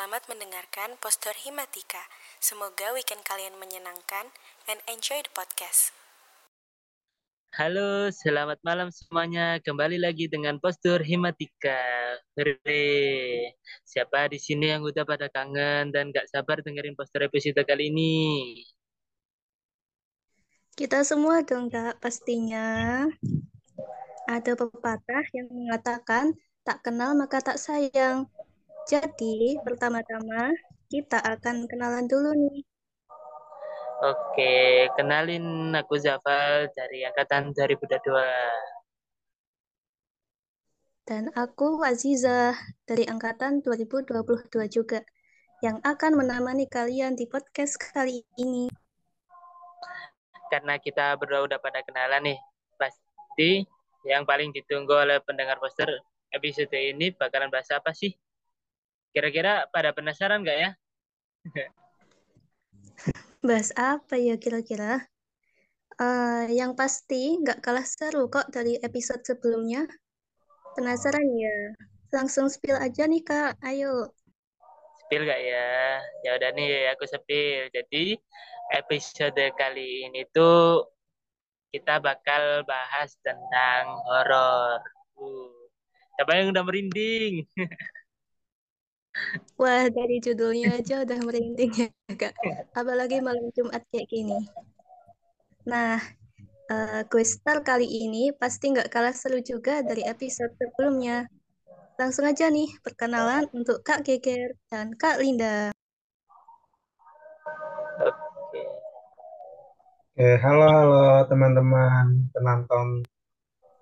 Selamat mendengarkan Postur Himatika. Semoga weekend kalian menyenangkan and enjoy the podcast. Halo, selamat malam semuanya. Kembali lagi dengan Postur Himatika. Hore. Siapa di sini yang udah pada kangen dan gak sabar dengerin postur episode kali ini? Kita semua dong, Kak, pastinya. Ada pepatah yang mengatakan, tak kenal maka tak sayang. Jadi, pertama-tama kita akan kenalan dulu nih. Oke, kenalin aku Zafal dari angkatan 2022. Dan aku Aziza dari angkatan 2022 juga yang akan menemani kalian di podcast kali ini. Karena kita berdua udah pada kenalan nih, pasti yang paling ditunggu oleh pendengar poster episode ini bakalan bahas apa sih? Kira-kira pada penasaran nggak ya? Bahas apa ya kira-kira? Uh, yang pasti nggak kalah seru kok dari episode sebelumnya. Penasaran ya? Langsung spill aja nih kak, ayo. Spill gak ya? Ya udah nih aku spill. Jadi episode kali ini tuh kita bakal bahas tentang horor. Uh, siapa yang udah merinding? Wah, dari judulnya aja udah merinding ya, Kak. Apalagi malam Jumat kayak gini. Nah, uh, quiz star kali ini pasti nggak kalah seru juga dari episode sebelumnya. Langsung aja nih, perkenalan untuk Kak Geger dan Kak Linda. Oke. Oke, halo halo teman-teman penonton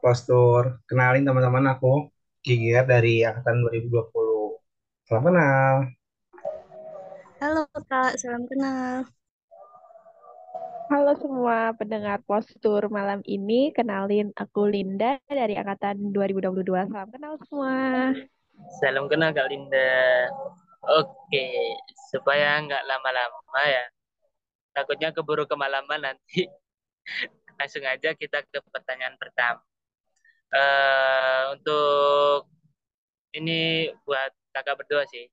postur. Kenalin teman-teman aku Geger dari angkatan 2020 Salam kenal. Halo Kak, salam kenal. Halo semua pendengar postur malam ini, kenalin aku Linda dari angkatan 2022. Salam kenal semua. Salam kenal Kak Linda. Oke, supaya nggak lama-lama ya. Takutnya keburu kemalaman nanti. Langsung aja kita ke pertanyaan pertama. Uh, untuk ini buat kakak berdua sih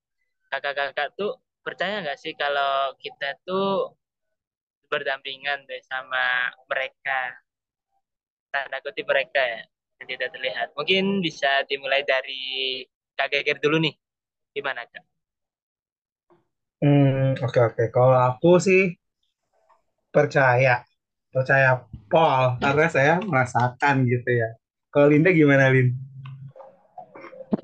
kakak-kakak tuh percaya nggak sih kalau kita tuh berdampingan deh sama mereka tanda kutip mereka ya yang tidak terlihat mungkin bisa dimulai dari kak Geger dulu nih gimana kak? Hmm oke okay, oke okay. kalau aku sih percaya percaya Paul karena saya merasakan gitu ya kalau Linda gimana Lin?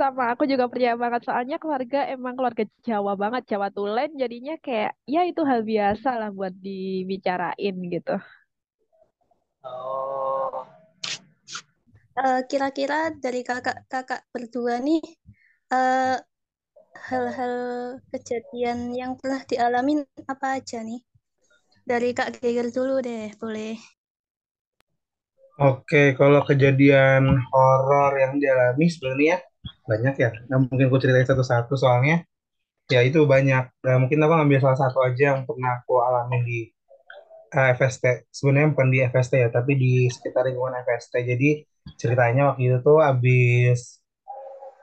Sama aku juga percaya banget soalnya keluarga emang keluarga Jawa banget Jawa Tulen jadinya kayak ya itu hal biasa lah buat dibicarain gitu. Oh. Uh, kira-kira dari kakak-kakak berdua nih eh, hal-hal kejadian yang pernah dialami apa aja nih? Dari Kak Geger dulu deh, boleh. Oke, kalau kejadian horor yang dialami sebenarnya banyak ya. Nah, mungkin aku ceritain satu-satu soalnya. Ya itu banyak. Nah, mungkin aku ngambil salah satu aja yang pernah aku alami di uh, eh, FST sebenarnya bukan di FST ya tapi di sekitar lingkungan FST jadi ceritanya waktu itu tuh abis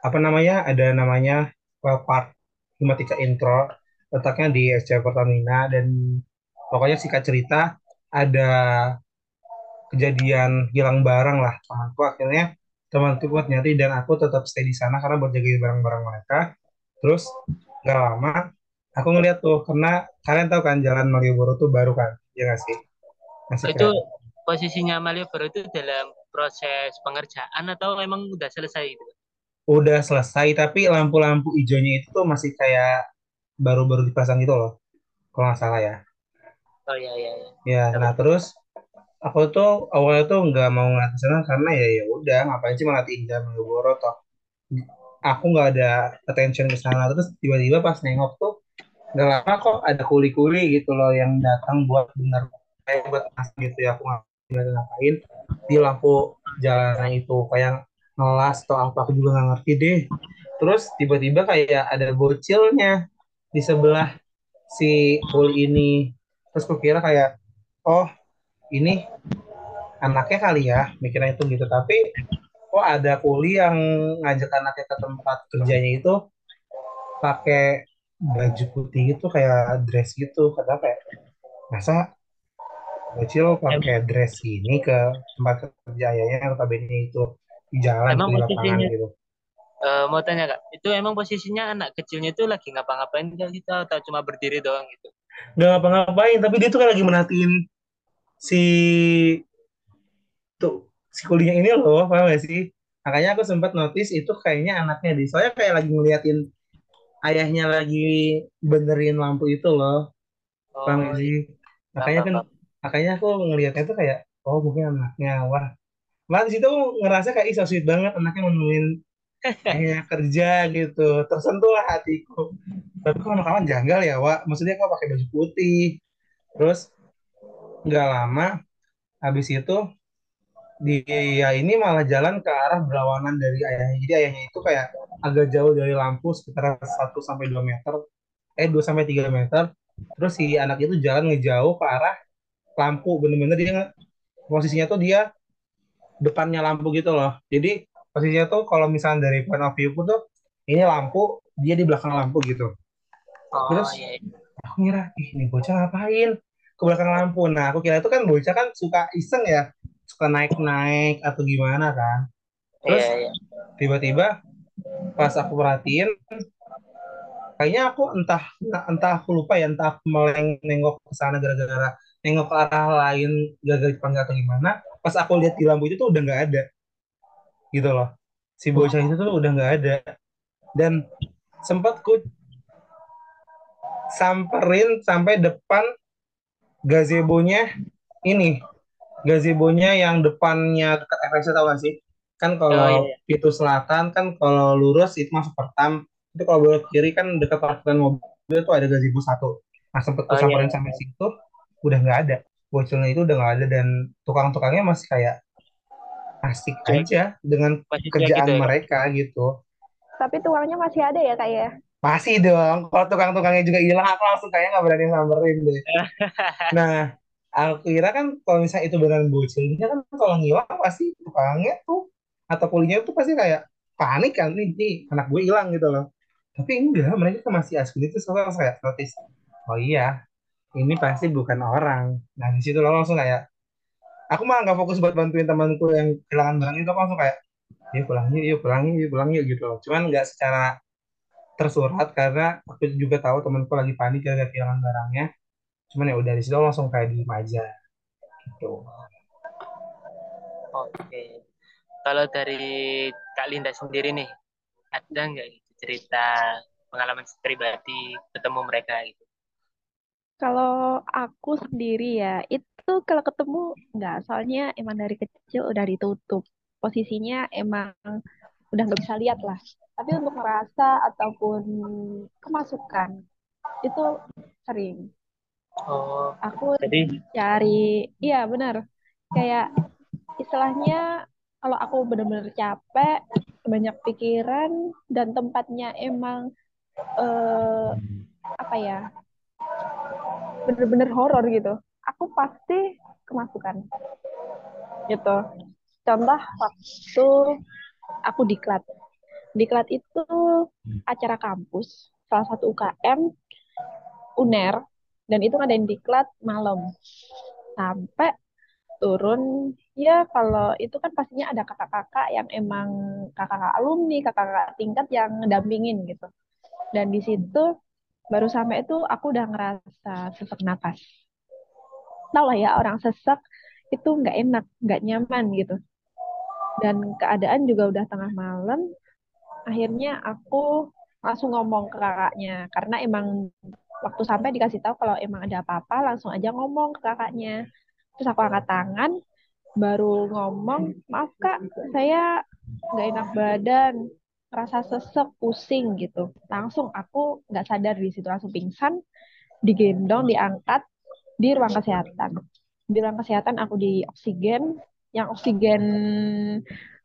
apa namanya ada namanya part Himatika Intro letaknya di SC Pertamina. Dan pokoknya singkat cerita ada kejadian hilang barang lah. Temanku akhirnya teman-teman buat nyari dan aku tetap stay di sana karena buat jagain barang-barang mereka. Terus gak lama aku ngeliat tuh karena kalian tahu kan jalan Malioboro tuh baru kan? Ya nggak sih? Masih itu keren. posisinya Malioboro itu dalam proses pengerjaan atau memang udah selesai itu? Udah selesai tapi lampu-lampu hijaunya itu tuh masih kayak baru-baru dipasang gitu loh kalau nggak salah ya. Oh iya iya, iya. ya nah terus aku tuh awalnya tuh nggak mau ngeliat sana karena ya ya udah ngapain sih ngeliatin Indah Malioboro toh? Aku nggak ada attention ke sana. Terus tiba-tiba pas nengok tuh nggak lama kok ada kuli-kuli gitu loh yang datang buat bener kayak buat gitu ya. Aku nggak ngapain. Di lampu jalanan itu kayak ngelas atau apa aku juga nggak ngerti deh. Terus tiba-tiba kayak ada bocilnya di sebelah si kuli ini. Terus aku kira kayak oh ini anaknya kali ya mikirnya itu gitu. Tapi kok ada kuli yang ngajak anaknya ke tempat kerjanya itu pakai baju putih itu kayak dress gitu. Kata kayak masa bocil pakai dress ini ke tempat kerja ayahnya notabene itu di jalan Emang di lapangan posisinya gitu. eh, mau tanya kak, itu emang posisinya anak kecilnya itu lagi ngapa-ngapain gitu atau cuma berdiri doang gitu? nggak ngapa-ngapain tapi dia tuh kayak lagi merhatiin si tuh si kulinya ini loh paham gak sih? Makanya aku sempat notice itu kayaknya anaknya di soalnya kayak lagi ngeliatin ayahnya lagi benerin lampu itu loh. Paham gak Oh, sih? iya. makanya kan makanya aku ngelihatnya tuh kayak oh mungkin anaknya wah. Malah di situ aku ngerasa kayak ih so sweet banget anaknya nemuin ayahnya kerja gitu. Tersentuh lah hatiku. Tapi kok kawan janggal ya Wak? Maksudnya kok pakai baju putih? Terus nggak lama habis itu dia ini malah jalan ke arah berlawanan dari ayahnya. Jadi ayahnya itu kayak agak jauh dari lampu sekitar satu sampai 2 meter eh 2 sampai 3 meter. Terus si anak itu jalan ngejauh ke arah lampu bener-bener dia posisinya tuh dia depannya lampu gitu loh. Jadi posisinya tuh kalau misalnya dari point of view tuh ini lampu dia di belakang lampu gitu. Oh, terus iya, iya. aku ngira ih ini bocah ngapain ke belakang lampu. Nah aku kira itu kan bocah kan suka iseng ya. Suka naik-naik atau gimana kan. Terus Iya, iya. tiba-tiba pas aku perhatiin kayaknya aku entah entah aku lupa ya entah aku meleng nengok ke sana gara-gara nengok ke arah lain gara-gara dipanggil atau gimana pas aku lihat di lampu itu tuh udah nggak ada. Gitu loh. Si bocah itu tuh udah nggak ada. Dan sempat ku samperin sampai depan gazebo-nya ini gazebo-nya yang depannya dekat FX tau gak sih? Kan Oh, kalau iya, iya. pintu selatan kan kalau lurus itu masuk pertam. Itu kalau belok kiri kan dekat parkiran mobil itu ada gazebo satu. Nah sempet Oh, iya, samperin iya. sampai situ udah nggak ada. Bocilnya itu udah nggak ada dan tukang-tukangnya masih kayak asik aja dengan Masih cuek kerjaan gitu ya, mereka gitu. Tapi tuangnya masih ada ya kak masih dong kalau tukang-tukangnya juga hilang aku langsung kayak nggak berani samperin deh Nah, aku kira kan kalau misalnya itu beneran bocilnya kan kalau ngilang pasti tukangnya tuh atau kulinya tuh pasti kayak panik kan nih, nih anak gue hilang gitu loh. Tapi enggak, mereka masih asli itu soalnya kayak notice. Oh iya, ini pasti bukan orang. Nah di situ lo langsung kayak, aku malah nggak fokus buat bantuin temanku yang kehilangan barang itu, aku langsung kayak, yuk pulang yuk, yuk pulang yuk, yuk pulang yuk gitu loh. Cuman nggak secara tersurat karena aku juga tahu temanku lagi panik gara-gara kehilangan barangnya. Cuman ya udah di situ langsung kayak diem aja gitu. Oke. Kalau dari Kak Linda sendiri nih, ada nggak gitu cerita pengalaman pribadi ketemu mereka gitu? Kalau aku sendiri ya, itu kalau ketemu nggak, soalnya emang dari kecil udah ditutup. Posisinya emang udah nggak bisa lihat lah. Tapi untuk merasa ataupun kemasukan, itu sering. Oh, Aku jadi cari, iya benar. Kayak istilahnya kalau aku benar-benar capek, banyak pikiran, dan tempatnya emang eh, apa ya, bener-bener horor gitu. Aku pasti kemasukan gitu. Contoh waktu aku diklat. Diklat itu acara kampus, salah satu UKM, UNER, dan itu ngadain diklat malam. Sampai turun, ya kalau itu kan pastinya ada kakak-kakak yang emang kakak-kakak alumni, kakak-kakak tingkat yang ngedampingin gitu. Dan di situ baru sampai itu aku udah ngerasa sesak napas. Tahu lah ya orang sesak itu nggak enak, nggak nyaman gitu. Dan keadaan juga udah tengah malam, akhirnya aku langsung ngomong ke kakaknya karena emang waktu sampai dikasih tahu kalau emang ada apa-apa langsung aja ngomong ke kakaknya. Terus aku angkat tangan, baru ngomong, maaf kak, saya nggak enak badan, rasa sesek, pusing gitu. Langsung aku nggak sadar di situ langsung pingsan, digendong, diangkat di ruang kesehatan. Di ruang kesehatan aku di oksigen, yang oksigen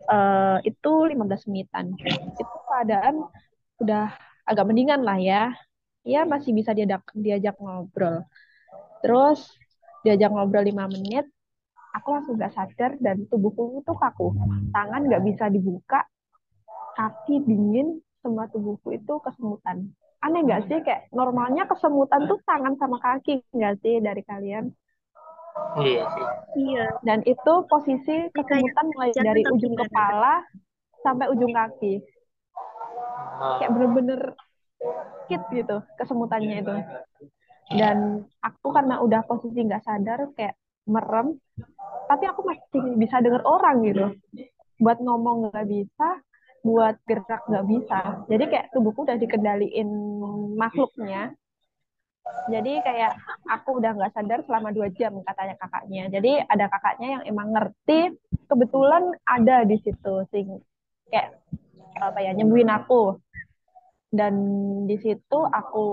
eh, itu 15 menitan. Itu keadaan udah agak mendingan lah ya. Ya masih bisa diajak diajak ngobrol. Terus diajak ngobrol 5 menit, aku langsung gak sadar dan tubuhku itu kaku. Tangan gak bisa dibuka, kaki dingin, semua tubuhku itu kesemutan. aneh nggak sih kayak normalnya kesemutan tuh tangan sama kaki nggak sih dari kalian? Iya sih. Iya. Dan itu posisi kesemutan mulai jangan dari ujung kepala sampai ujung kaki. Oh, Kayak bener-bener sakit gitu kesemutannya itu. Dan aku karena udah posisi nggak sadar kayak merem, tapi aku masih bisa denger orang gitu. Buat ngomong nggak bisa, buat gerak nggak bisa. Jadi kayak tubuhku udah dikendaliin makhluknya. Jadi kayak aku udah nggak sadar selama dua jam katanya kakaknya. Jadi ada kakaknya yang emang ngerti. Kebetulan ada di situ sing kayak apa ya nyembuhin aku. Dan di situ aku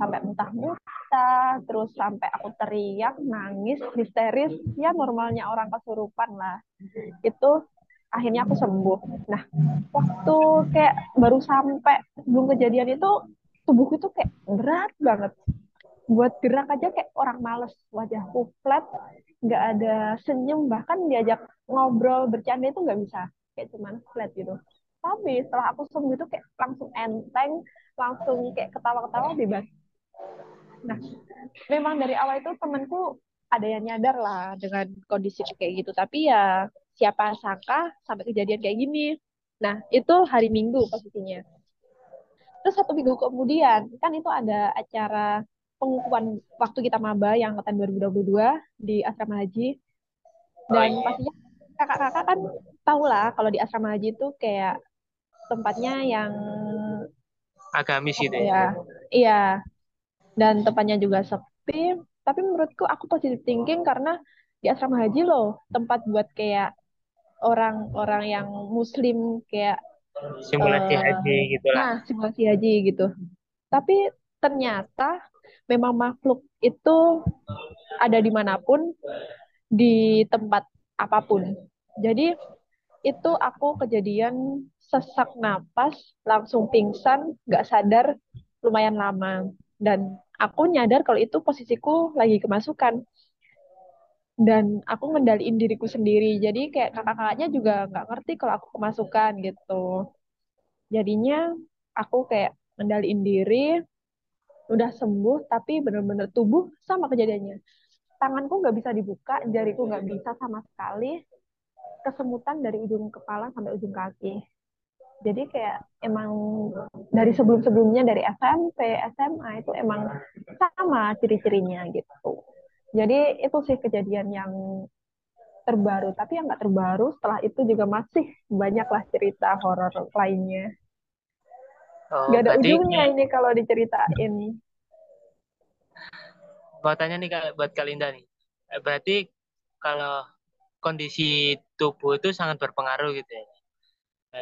sampai muntah-muntah, terus sampai aku teriak, nangis, histeris, ya normalnya orang kesurupan lah. Itu akhirnya aku sembuh. Nah, waktu kayak baru sampai sebelum kejadian itu tubuhku itu kayak berat banget. Buat gerak aja kayak orang males. Wajahku flat nggak ada senyum bahkan diajak ngobrol bercanda itu nggak bisa. Kayak cuman flat gitu. Tapi setelah aku sembuh itu kayak langsung enteng langsung kayak ketawa-ketawa bebas. Nah memang dari awal itu temanku ada yang nyadar lah dengan kondisi kayak gitu. Tapi ya siapa sangka sampai kejadian kayak gini. Nah itu hari Minggu posisinya terus satu minggu kemudian kan itu ada acara pengukuhan waktu kita maba yang angkatan 2022 di asrama haji Oh, dan iya. pastinya kakak-kakak kan tahu lah kalau di asrama haji itu kayak tempatnya yang agamis gitu ya. ya iya dan tempatnya juga sepi tapi menurutku aku positive thinking karena di asrama haji loh tempat buat kayak orang-orang yang muslim kayak Simulasi eh, haji gitu lah. Nah, simulasi haji gitu. Tapi ternyata memang makhluk itu ada di mana pun, di tempat apa pun. Jadi itu aku kejadian sesak napas, langsung pingsan, nggak sadar, lumayan lama. Dan aku nyadar kalau itu posisiku lagi kemasukan. Dan aku ngendaliin diriku sendiri. Jadi kayak kakak-kakaknya juga nggak ngerti kalau aku kemasukan gitu. Jadinya aku kayak ngendaliin diri, udah sembuh, tapi bener-bener tubuh sama kejadiannya. Tanganku nggak bisa dibuka, jariku nggak bisa sama sekali, kesemutan dari ujung kepala sampai ujung kaki. Jadi kayak emang dari sebelum-sebelumnya dari SMP, SMA itu emang sama ciri-cirinya gitu. Jadi itu sih kejadian yang terbaru. Tapi yang nggak terbaru setelah itu juga masih banyaklah cerita horor lainnya. Oh, Nggak ada berarti ujungnya ini kalau diceritain. mau tanya nih buat Kak Linda nih. Eh, Berarti kalau kondisi tubuh itu sangat berpengaruh gitu ya.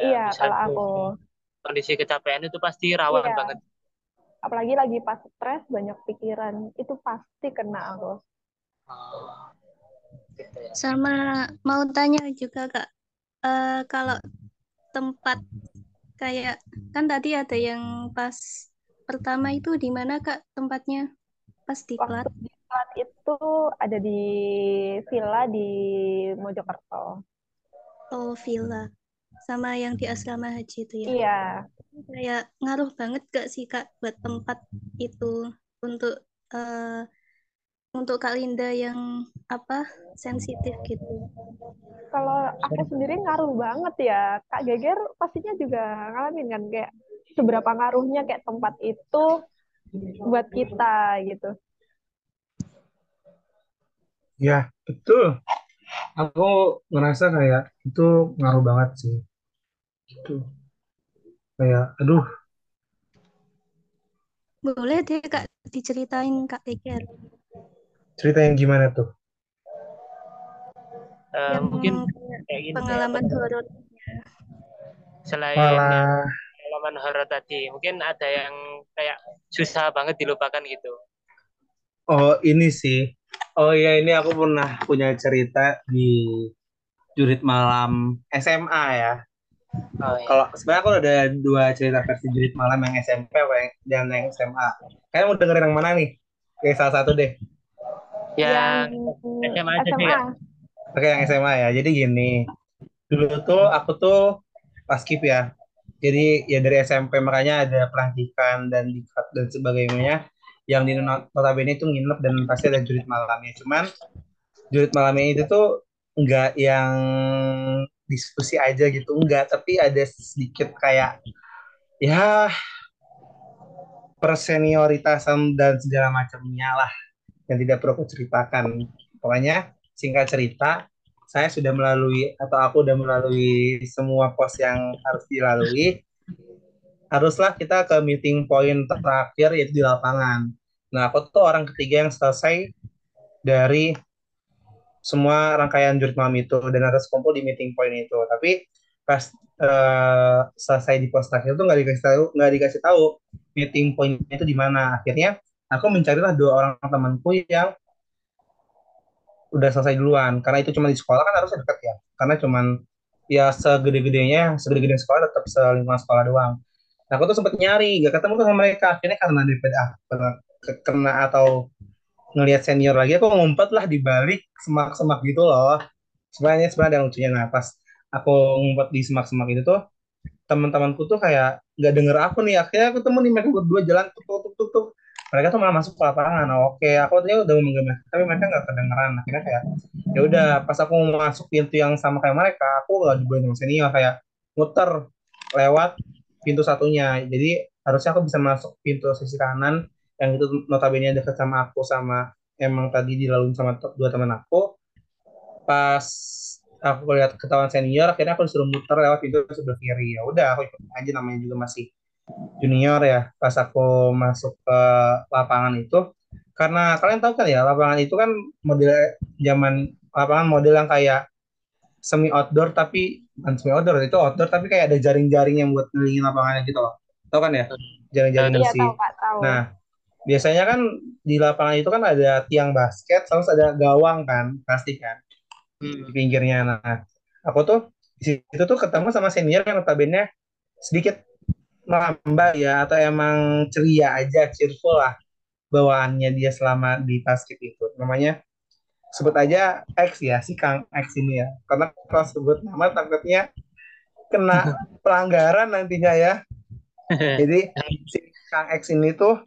Iya, misal kalau aku. kondisi kecapean itu pasti rawan Iya. banget. Apalagi lagi pas stres, banyak pikiran. Itu pasti kena aku. Gitu ya. Sama mau tanya juga Kak, Eh, kalau tempat kayak kan tadi ada yang pas pertama itu di mana Kak tempatnya? Pas di Waktu Klat. di Klat itu ada di villa di Mojokerto. Oh, villa. Sama yang di asrama haji itu ya. Iya, Kayak ngaruh banget gak sih Kak buat tempat itu untuk eh, untuk Kak Linda yang apa sensitif gitu. kalau aku sendiri ngaruh banget ya. Kak Geger pastinya juga ngalamin kan kayak seberapa ngaruhnya kayak tempat itu buat kita gitu. Ya, betul. Aku ngerasa kayak itu ngaruh banget sih. Itu kayak, aduh, Boleh deh Kak diceritain Kak Geger. Cerita yang gimana tuh? Eh, Yang mungkin kayak gini pengalaman horor. selain Malah, pengalaman horor tadi, mungkin ada yang kayak susah banget dilupakan gitu. oh ini sih. Oh iya, ini aku pernah punya cerita di jurit malam SMA ya. Oh, iya. Kalau sebenarnya aku ada dua cerita versi jurit malam yang SMP apa yang, dan yang SMA. Kalian mau dengerin yang mana nih? Oke, salah satu deh. Yang Yang SMA aja sih, SMA. Oke, yang SMA ya. Jadi gini, dulu tuh aku tuh pas skip ya. jadi ya dari SMP makanya ada pelantikan dan diklat dan sebagainya yang di notabene itu nginep dan pasti ada jurit malamnya cuman jurit malamnya itu tuh nggak yang diskusi aja gitu enggak tapi ada sedikit kayak ya persenyoritasan dan segala macamnya lah yang tidak perlu aku ceritakan. Pokoknya singkat cerita saya sudah melalui atau aku sudah melalui semua pos yang harus dilalui. Haruslah kita ke meeting point terakhir yaitu di lapangan. Nah aku tuh orang ketiga yang selesai dari semua rangkaian malam itu dan harus kumpul di meeting point itu. Tapi pas uh, selesai di pos terakhir itu nggak dikasih tahu nggak dikasih tahu meeting point itu di mana. Akhirnya aku mencarilah dua orang temanku yang udah selesai duluan. Karena itu cuma di sekolah kan harusnya dekat ya. Karena cuman ya segede-gedenya segede-gede sekolah tetap selingkungan sekolah doang. Nah aku tuh sempet nyari gak ketemu sama mereka. Akhirnya karena daripada ah, kena atau ngelihat senior lagi aku ngumpet lah di balik semak-semak gitu loh. Sebenarnya sebenarnya ada lucunya. Nah pas aku ngumpet di semak-semak itu tuh teman-temanku tuh kayak nggak denger aku nih. Akhirnya aku temu nih mereka berdua jalan tuk tuk tuk tuk, tuk. Mereka tuh malah masuk ke lapangan. Oh, oke aku tadinya udah menggema tapi mereka nggak kedengeran. Akhirnya kayak ya udah pas aku masuk pintu yang sama kayak mereka aku gak dibuat sama senior kayak muter lewat pintu satunya. Jadi harusnya aku bisa masuk pintu sisi kanan yang itu notabene dekat sama aku sama emang tadi dilalui sama dua teman aku. Pas aku lihat ketahuan senior akhirnya aku disuruh muter lewat pintu sebelah kiri. Ya udah aku ikut aja namanya juga masih junior ya pas aku masuk ke lapangan itu. Karena kalian tahu kan ya lapangan itu kan model zaman lapangan model yang kayak semi outdoor tapi bukan semi outdoor itu outdoor tapi kayak ada jaring-jaring yang buat ngelilingin lapangannya gitu loh. Tahu kan ya? Jaring-jaring besi Kak, tahu. nah biasanya kan di lapangan itu kan ada tiang basket terus ada gawang kan pasti kan Hmm. di pinggirnya. Nah aku tuh di situ tuh ketemu sama senior yang notabene sedikit melambai ya atau emang ceria aja cheerful lah bawaannya dia selama di basket itu namanya sebut aja X ya si Kang X ini ya karena kalau sebut nama takutnya kena pelanggaran nantinya ya jadi si Kang X ini tuh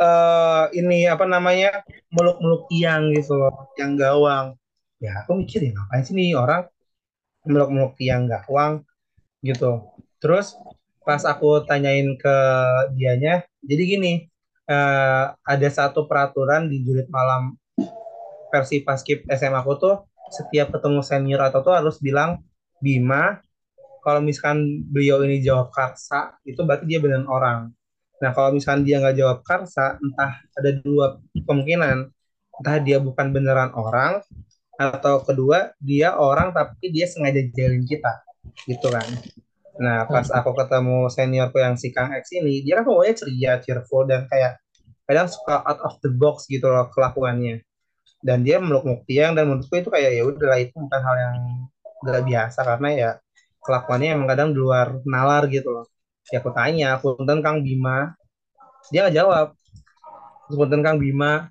eh ini apa namanya meluk-meluk tiang gitu loh, yang gawang. Ya aku mikir ya ngapain sih nih orang meluk-meluk tiang gawang gitu. Terus pas aku tanyain ke dianya, jadi gini, eh, ada satu peraturan di jurit malam versi paskib SMA aku tuh setiap ketemu senior atau tuh harus bilang Bima. Kalau misalkan beliau ini jawab karsa, itu berarti dia beneran orang. Nah, kalau misalkan dia nggak jawab karsa, entah ada dua kemungkinan. Entah dia bukan beneran orang, atau kedua, dia orang tapi dia sengaja jailin kita. Gitu kan. Nah, pas aku ketemu seniorku yang si Kang X ini, dia kan pokoknya ceria, cheerful, dan kayak kadang suka out of the box gitu loh kelakuannya. Dan dia meluk-meluk tiang, dan menurutku itu kayak ya udahlah itu bukan hal yang gak biasa, karena ya kelakuannya emang kadang di luar nalar gitu loh. Ya aku tanya punten Kang Bima? Dia nggak jawab. Punten Kang Bima.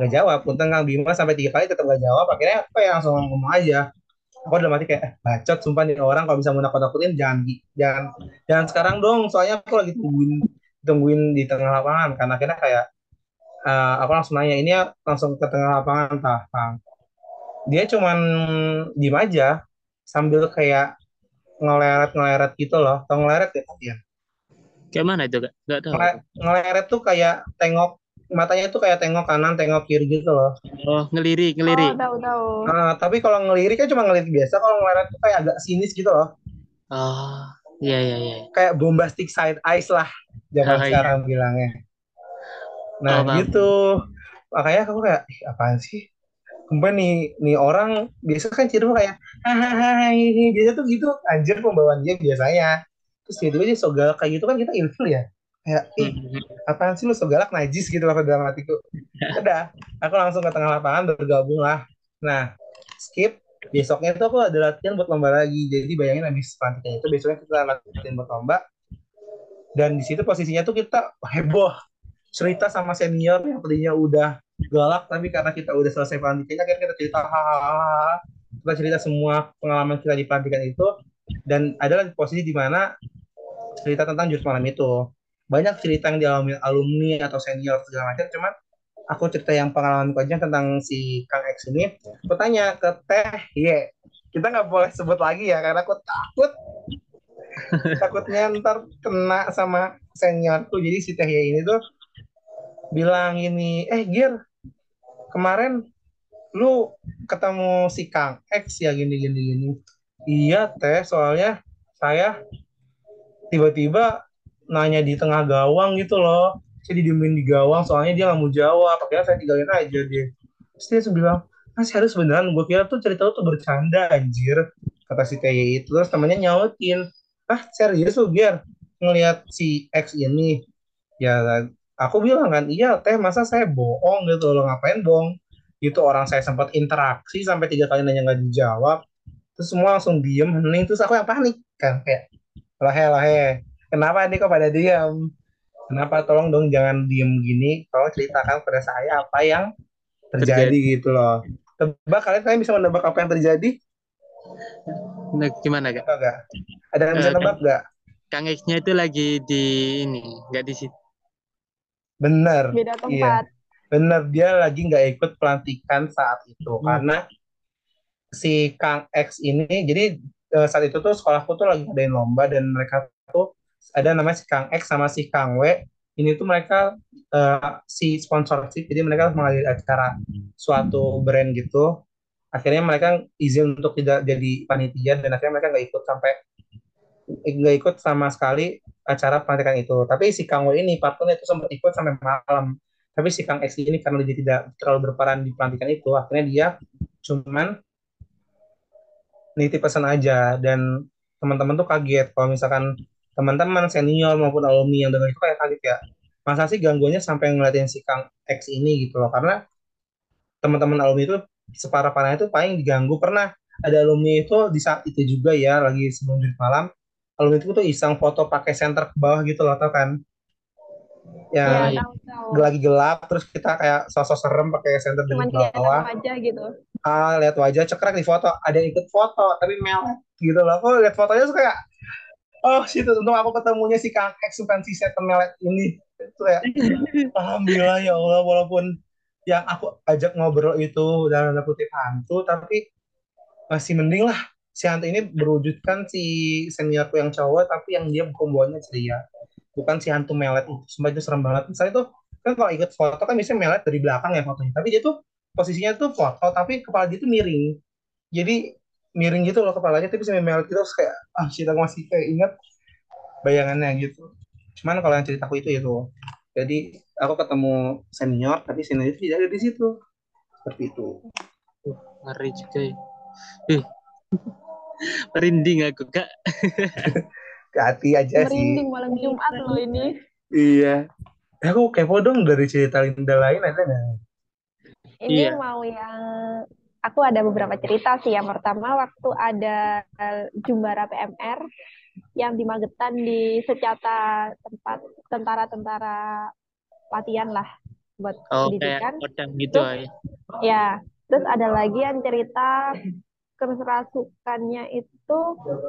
Nggak jawab. Punten Kang Bima sampai tiga kali tetap nggak jawab. Akhirnya apa ya langsung ngomong aja aku udah mati kayak eh, bacot sumpah nih orang kalau bisa mau nakut-nakutin jangan jangan jangan sekarang dong soalnya aku lagi tungguin tungguin di tengah lapangan karena akhirnya kayak eh, aku langsung nanya ini ya langsung ke tengah lapangan tah Kang dia cuman diem aja sambil kayak ngeleret ngeleret gitu loh tau ngeleret ya ya Kayak mana itu? Gak tahu. Ngele- ngeleret tuh kayak tengok matanya tuh kayak tengok kanan tengok kiri gitu loh. Oh ngelirik Oh, ngelirik. tahu tahu. Nah, tapi kalau ngelirik kan cuma ngelirik biasa kalau ngeleret tuh kayak agak sinis gitu loh. Oh iya iya iya. kayak bombastic side eyes lah zaman Oh, iya. sekarang bilangnya. Nah Oh, gitu. Makanya aku kayak Ih, apaan sih? Kemudian nih nih orang biasa kan cenderung kayak hahaha biasa tuh gitu. Anjir pembawaan dia biasanya. Terus tiba-tiba dia so galak kayak gitu kan kita ilfil ya kayak ih Hmm. apaan sih lu so galak najis gitu loh ke dalam hatiku. Udah aku langsung ke tengah lapangan bergabung lah. Nah skip. Besoknya itu aku ada latihan buat lomba lagi. Jadi bayangin habis pelantikan itu besoknya kita latihan buat lomba. Dan di situ posisinya tuh kita heboh. Cerita sama senior yang tadinya udah galak tapi karena kita udah selesai pelantikannya akhirnya kita cerita hahaha kita cerita semua pengalaman kita di pelantikan itu. Dan adalah posisi di mana cerita tentang jurus malam itu. Banyak cerita yang dialami alumni atau senior segala macam, cuman aku cerita yang pengalaman aja tentang si Kang X ini. Aku tanya ke Teh Ye, kita nggak boleh sebut lagi ya karena aku takut takutnya ntar kena sama seniorku. Jadi si Teh Ye ini tuh bilang ini, eh Gir, kemarin lu ketemu si Kang X ya gini gini gini. Iya Teh, soalnya saya tiba-tiba nanya di tengah gawang gitu loh. Saya didiemin di gawang soalnya dia nggak mau jawab. Akhirnya saya tinggalin aja dia. Terus dia bilang ah serius beneran gue kira tuh cerita lu tuh bercanda anjir kata si TY itu terus temannya nyautin ah serius lu biar ngelihat si X ini? Ya aku bilang kan iya teh masa saya bohong gitu loh ngapain bohong? Itu orang saya sempat interaksi sampai tiga kali nanya nggak dijawab. Terus semua langsung diem hening. Terus aku yang panik kan kayak lahe lahe kenapa nih kok pada diam kenapa tolong dong jangan diem gini tolong ceritakan pada saya apa yang terjadi, terjadi. gitu loh tebak kalian kalian bisa menebak apa yang terjadi nah, gimana gak? gak? ada yang bisa uh, nebak gak? Kang X-nya itu lagi di ini nggak di situ bener beda iya. tempat iya. bener dia lagi nggak ikut pelantikan saat itu hmm. karena si Kang X ini jadi eh, saat itu tuh sekolahku tuh lagi ngadain lomba dan mereka tuh ada namanya si Kang X sama si Kang W. Ini tuh mereka uh, si sponsorship jadi mereka mengaliri acara suatu brand gitu. Akhirnya mereka izin untuk tidak jadi panitia dan akhirnya mereka nggak ikut sampai nggak ikut sama sekali acara pelantikan itu. Tapi si Kang W ini partnernya itu sempat ikut sampai malam. Tapi si Kang X ini karena dia tidak terlalu berperan di pelantikan itu akhirnya dia cuman nitip pesan aja. Dan teman-teman tuh kaget kalau misalkan teman-teman senior maupun alumni yang dengar itu kayak kaget ya. Masa sih gangguannya sampai ngeliatin si Kang X ini gitu loh karena teman-teman alumni itu separah-parahnya itu paling diganggu. Pernah ada alumni itu di saat itu juga ya lagi sebelum di malam alumni itu tuh iseng foto pakai senter ke bawah gitu loh tau kan? Yang ya, lagi gelap terus kita kayak sosok serem pakai senter di bawah. wajah gitu. Ah lihat wajah cekrek di foto ada yang ikut foto tapi melet gitu loh. Kok lihat fotonya tuh kayak oh situ untung aku ketemunya si Kang X bukan si setan melet ini. Itu ya. Alhamdulillah ya Allah walaupun yang aku ajak ngobrol itu dalam tanda kutip hantu tapi masih mending lah. Si hantu ini berwujudkan si seniorku yang cowok tapi yang dia pembawanya ceria. Bukan si hantu melet. Itu sumpah itu serem banget. Misalnya tuh kan kalau ikut foto kan biasanya melet dari belakang ya fotonya. Tapi dia tuh posisinya tuh foto tapi kepala dia tuh miring. Jadi miring gitu loh kepalanya tapi sampai melet gitu terus kayak ah cerita masih kayak ingat bayangannya gitu. Cuman kalau yang ceritaku itu itu. Jadi aku ketemu senior tapi senior itu tidak ada di situ. Seperti itu. Uh, ngeri juga ya. Eh merinding aku kak. Ke hati aja merinding, sih. Merinding malam Jumat loh ini. Iya. Aku kepo dong dari cerita Linda lain ada nggak? Ini iya. mau yang aku ada beberapa cerita sih. Yang pertama waktu ada Jumbara PMR yang di Magetan di secata tempat tentara-tentara latihan lah buat oh, pendidikan. gitu terus, ya. Terus ada lagi yang cerita kerasukannya itu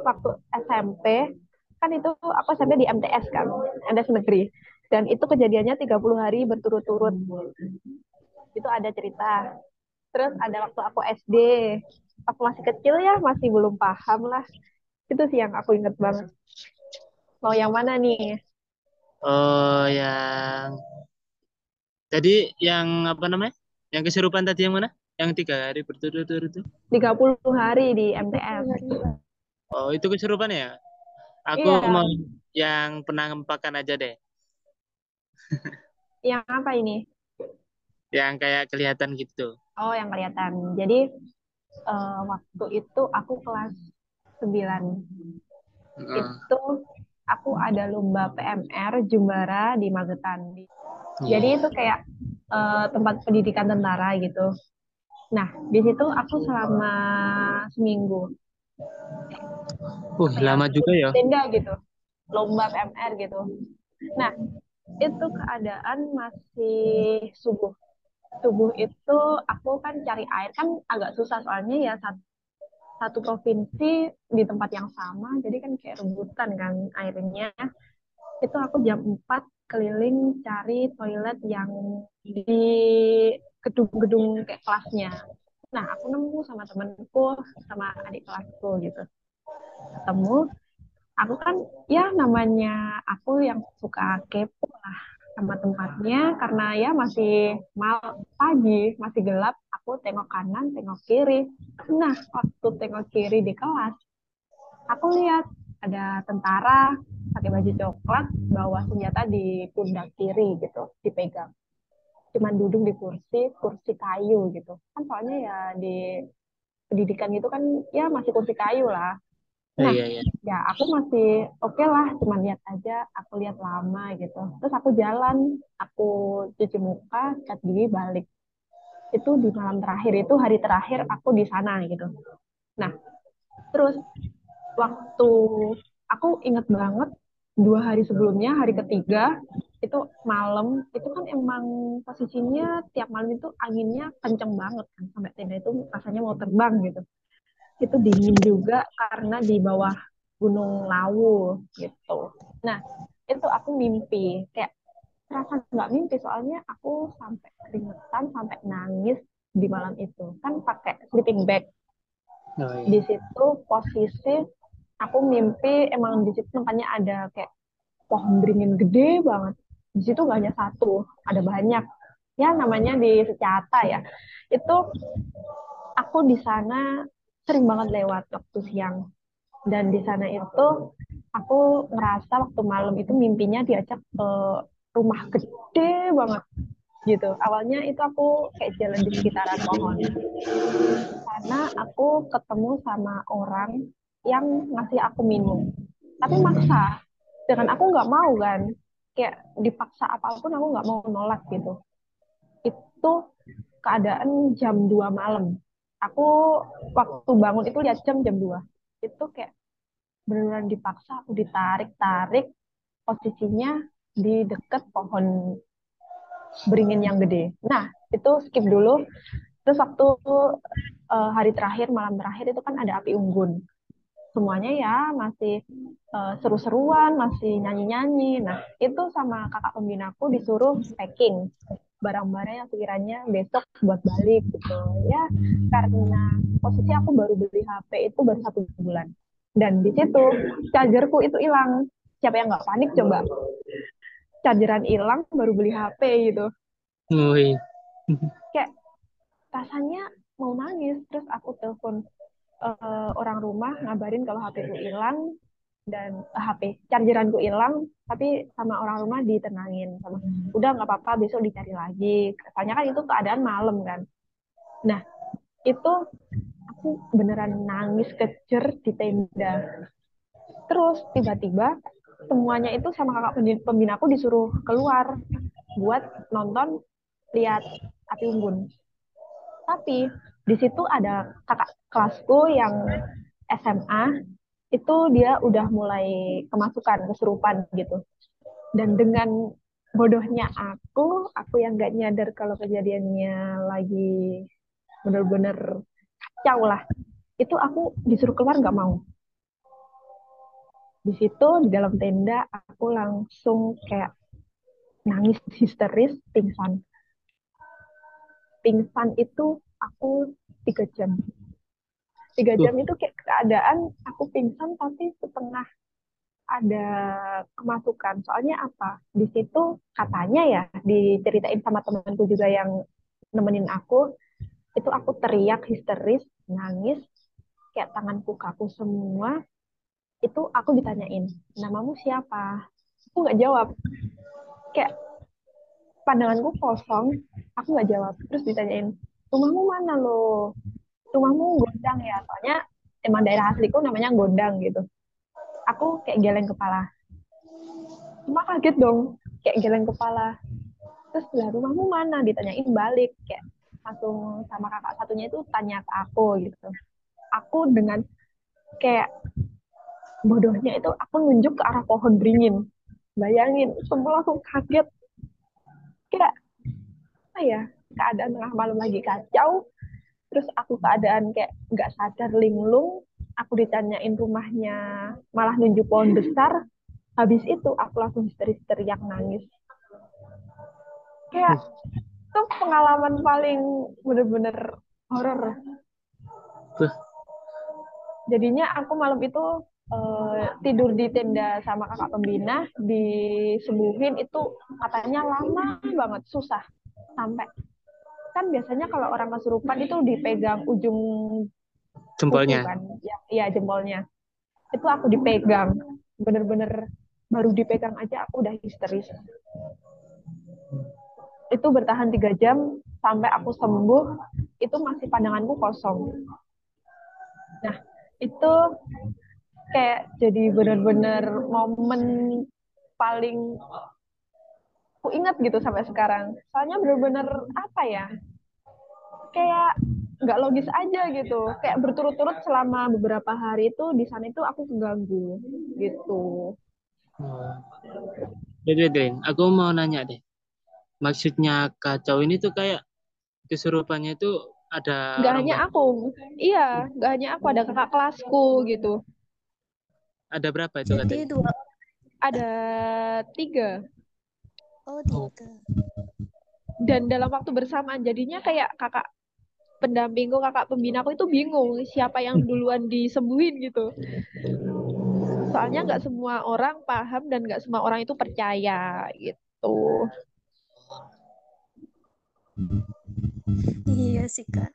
waktu SMP kan itu aku SMP di MTS kan, MTS negeri. Dan itu kejadiannya 30 hari berturut-turut. Itu ada cerita terus ada waktu aku SD aku masih kecil ya masih belum paham lah. Itu sih yang aku inget banget. Mau yang mana nih? Oh yang jadi yang apa namanya? Yang keserupan tadi yang mana? Yang tiga hari berturut-turut itu? Tiga puluh hari di MTS oh itu keserupan ya? Aku iya. mau yang penampakan aja deh. Yang apa ini? Yang kayak kelihatan gitu Oh, yang kelihatan. Jadi uh, waktu itu aku kelas 9. Uh. Itu aku ada lomba PMR Jumbara di Magetan. Yeah. Jadi itu kayak uh, tempat pendidikan tentara gitu. Nah, di situ aku selama seminggu. Uh, lama juga ya. Tenda gitu. Lomba PMR gitu. Nah, itu keadaan masih subuh subuh itu aku kan cari air kan agak susah soalnya ya satu, satu provinsi di tempat yang sama jadi kan kayak rebutan kan airnya. Itu aku jam 4 keliling cari toilet yang di gedung-gedung kayak kelasnya. Nah aku nemu sama temenku sama adik kelasku gitu. Ketemu aku kan ya namanya aku yang suka kepo lah sama tempatnya karena ya masih mal pagi masih gelap aku tengok kanan tengok kiri. Nah waktu tengok kiri di kelas aku lihat ada tentara pakai baju coklat bawa senjata di pundak kiri gitu dipegang. Cuman duduk di kursi kursi kayu gitu. Kan soalnya ya di pendidikan itu kan ya masih kursi kayu lah Nah, iya, iya. ya aku masih oke lah, cuman lihat aja, aku lihat lama gitu. Terus aku jalan, aku cuci muka, cat gigi, balik. Itu di malam terakhir, itu hari terakhir aku di sana gitu. Nah, terus waktu aku inget banget dua hari sebelumnya, hari ketiga, itu malam, itu kan emang posisinya tiap malam itu anginnya kenceng banget kan, sampai tenda itu rasanya mau terbang gitu itu dingin juga karena di bawah Gunung Lawu gitu. Nah, itu aku mimpi. Kayak terasa nggak mimpi soalnya aku sampai keringetan sampai nangis di malam itu. Kan pakai sleeping bag. Oh, iya. di situ posisi aku mimpi emang di situ tempatnya ada kayak pohon beringin gede banget. Di situ nggak hanya satu ada banyak. Ya namanya di Secata ya. Itu aku di sana sering banget lewat waktu siang. Dan di sana itu aku ngerasa waktu malam itu mimpinya diajak ke rumah gede banget gitu. Awalnya itu aku kayak jalan di sekitaran pohon. Karena aku ketemu sama orang yang ngasih aku minum. Tapi maksa. Dengan aku nggak mau kan. Kayak dipaksa apa pun aku nggak mau nolak gitu. Itu keadaan jam 2 malam aku waktu bangun itu lihat jam jam 2 itu kayak beneran dipaksa aku ditarik-tarik posisinya di deket pohon beringin yang gede. Nah, itu skip dulu. Terus waktu uh, hari terakhir, malam terakhir itu kan ada api unggun. Semuanya ya masih uh, seru-seruan, masih nyanyi-nyanyi. Nah, itu sama kakak pembinaku disuruh packing barang-barang yang sekiranya besok buat balik gitu. Ya karena posisi aku baru beli HP itu baru satu bulan. Dan di situ chargerku itu hilang. Siapa yang nggak panik coba? Chargeran hilang baru beli HP gitu. Wih. kayak rasanya mau nangis. Terus aku telepon uh, orang rumah ngabarin kalau HP ku hilang dan HP chargeranku hilang tapi sama orang rumah ditenangin. Sama udah nggak apa-apa besok dicari lagi. Soalnya kan itu keadaan malam kan. Nah itu aku beneran nangis kejer di tenda. Terus tiba-tiba semuanya itu sama kakak pembina aku disuruh keluar buat nonton lihat api unggun. Tapi di situ ada kakak kelasku yang SMA itu dia udah mulai kemasukan kesurupan gitu. Dan dengan bodohnya aku aku yang gak nyadar kalau kejadiannya lagi bener-bener kacau lah. Itu aku disuruh keluar nggak mau. Di situ di dalam tenda aku langsung kayak nangis histeris pingsan. Pingsan itu aku tiga jam tiga jam itu kayak keadaan aku pingsan tapi setengah ada kemasukan. Soalnya apa? Di situ katanya ya diceritain sama temanku juga yang nemenin aku itu aku teriak histeris nangis kayak tanganku kaku semua. Itu aku ditanyain namamu siapa? Aku nggak jawab. Kayak pandanganku kosong aku nggak jawab. Terus ditanyain rumahmu mana lo rumahmu gondang ya. Soalnya emang daerah asliku namanya gondang gitu. Aku kayak geleng kepala. Cuma kaget dong kayak geleng kepala. Terus lah rumahmu mana? Ditanyain balik kayak langsung sama kakak satunya itu tanya ke aku gitu. Aku dengan kayak bodohnya itu aku nunjuk ke arah pohon beringin. Bayangin semua langsung kaget. Kayak apa ya keadaan tengah malam lagi kacau terus aku keadaan kayak nggak sadar linglung aku ditanyain rumahnya malah nunjuk pohon besar. Habis itu aku langsung histeri-histeri yang nangis. Kayak itu pengalaman paling bener-bener horor. Jadinya aku malam itu eh, tidur di tenda sama kakak pembina disembuhin itu katanya lama banget susah sampai kan biasanya kalau orang kesurupan itu dipegang ujung Jempolnya. kan. Ya iya jempolnya. Itu aku dipegang. Bener-bener baru dipegang aja aku udah histeris. Itu bertahan tiga jam sampai aku sembuh itu masih pandanganku kosong. Nah itu kayak jadi bener-bener momen paling aku ingat gitu sampai sekarang. Soalnya bener-bener apa ya? Kayak nggak logis aja gitu. Kayak berturut-turut selama beberapa hari itu di sana itu aku keganggu gitu. Oh. Jadi, Drin, aku mau nanya deh. Maksudnya kacau ini tuh kayak kesurupannya itu ada nggak orang hanya aku. Iya nggak hanya aku ada kakak kelasku gitu. Ada berapa itu Jadi katanya? dua ada tiga oh tiga. dan dalam waktu bersamaan jadinya kayak kakak pendampingku kakak pembinaku itu bingung siapa yang duluan disembuhin gitu soalnya nggak semua orang paham dan nggak semua orang itu percaya gitu Iya sih kak.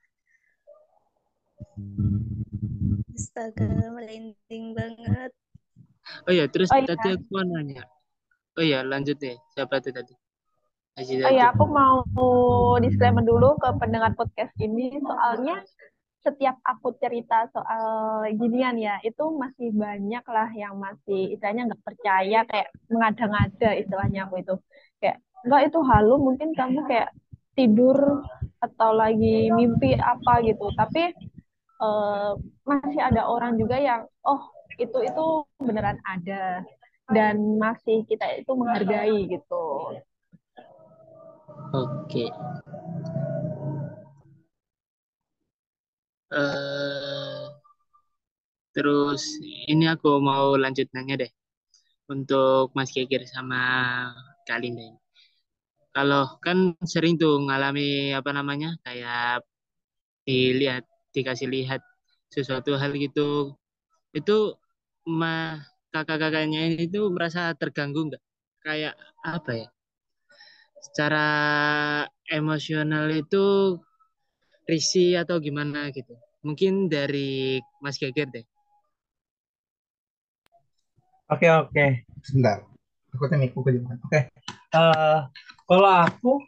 Astaga, merinding banget. Oh iya, terus Oh iya. tadi aku mau nanya. Oh iya, lanjut deh. Siapa tuh tadi? Aji Oh tadi. ya, aku mau disclaimer dulu ke pendengar podcast ini, soalnya setiap aku cerita soal ginian ya, itu masih banyak lah yang masih istilahnya nggak percaya, kayak mengada-ngada istilahnya aku itu. Kayak, enggak itu halu, mungkin kamu kayak tidur atau lagi mimpi apa gitu. Tapi eh, masih ada orang juga yang, oh itu itu beneran ada. Dan masih kita itu menghargai gitu. Oke. Eh, terus ini aku mau lanjut nanya deh untuk Mas Kekir sama Kak Linda ini. Kalau kan sering tuh ngalami apa namanya kayak dilihat dikasih lihat sesuatu hal gitu itu mah kakak-kakaknya ini tuh merasa terganggu nggak kayak apa ya secara emosional itu risih atau gimana gitu mungkin dari Mas Geger deh Oke oke, sebentar. Aku buku juga. Oke. Eh, kalau aku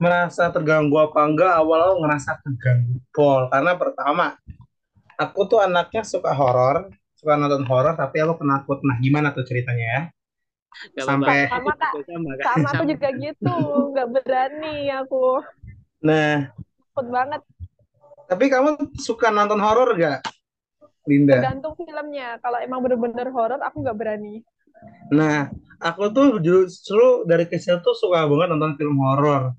merasa terganggu apa enggak, awal-awal ngerasa terganggu pol. Karena pertama, aku tuh anaknya suka horor, suka nonton horor, tapi aku penakut. Nah, gimana tuh ceritanya ya? Gak Sampai-. Sama, Kak. sama Kak. Sama aku Sama. juga gitu, nggak berani aku. Nah, Takut banget, tapi kamu suka nonton horor gak, Linda? tergantung filmnya. Kalau emang bener-bener horor, aku nggak berani. Nah, aku tuh justru dari kecil tuh suka banget nonton film horor.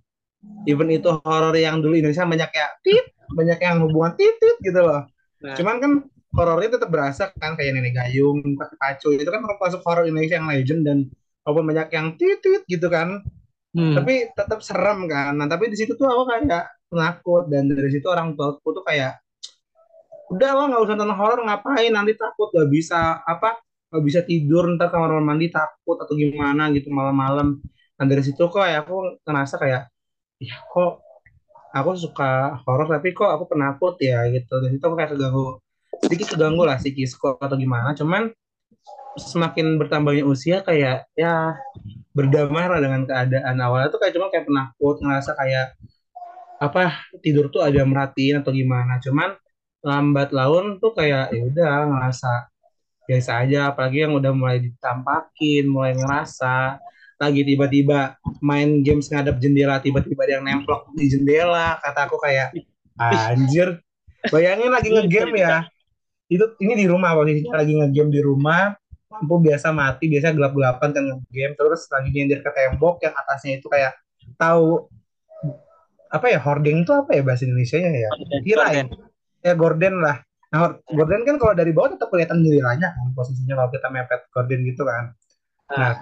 Even itu horor yang dulu Indonesia banyak kayak tit, banyak yang hubungan titit gitu loh. Nah, Cuman kan horornya tetap berasa kan kayak Nenek Gayung, Pacu itu kan termasuk horor Indonesia yang legend dan walaupun banyak yang titit gitu kan, hmm. tapi tetap serem kan. Nah, tapi di situ tuh aku kayak penakut dan dari situ orang tuaku tuh kayak udah lah nggak usah nonton horor ngapain nanti takut gak bisa apa nggak bisa tidur ntar kamar mandi takut atau gimana gitu malam-malam nah dari situ kok ya aku ngerasa kayak ya kok aku suka horor tapi kok aku penakut ya gitu dari situ aku kayak keganggu sedikit keganggu lah psikisku atau gimana cuman semakin bertambahnya usia kayak ya berdamai lah dengan keadaan awalnya tuh kayak cuma kayak penakut ngerasa kayak apa tidur tuh ada merhatiin atau gimana. Cuman lambat laun tuh kayak ya udah ngerasa biasa aja. Apalagi yang udah mulai ditampakin mulai ngerasa lagi tiba-tiba main games ngadep jendela tiba-tiba ada yang nemplok di jendela. Kata aku kayak anjir bayangin lagi ngegame ya itu ini di rumah posisinya lagi ngegame di rumah lampu biasa mati biasa gelap-gelapan kan ngegame terus lagi nyindir ke tembok yang atasnya itu kayak tahu apa ya hording itu apa ya bahasa Indonesia ya? Ya Gorden, tirai ya gorden lah. Nah gorden kan kalau dari bawah tetap kelihatan gerilanya kan posisinya kalau kita mepet gorden gitu kan. Ah, nah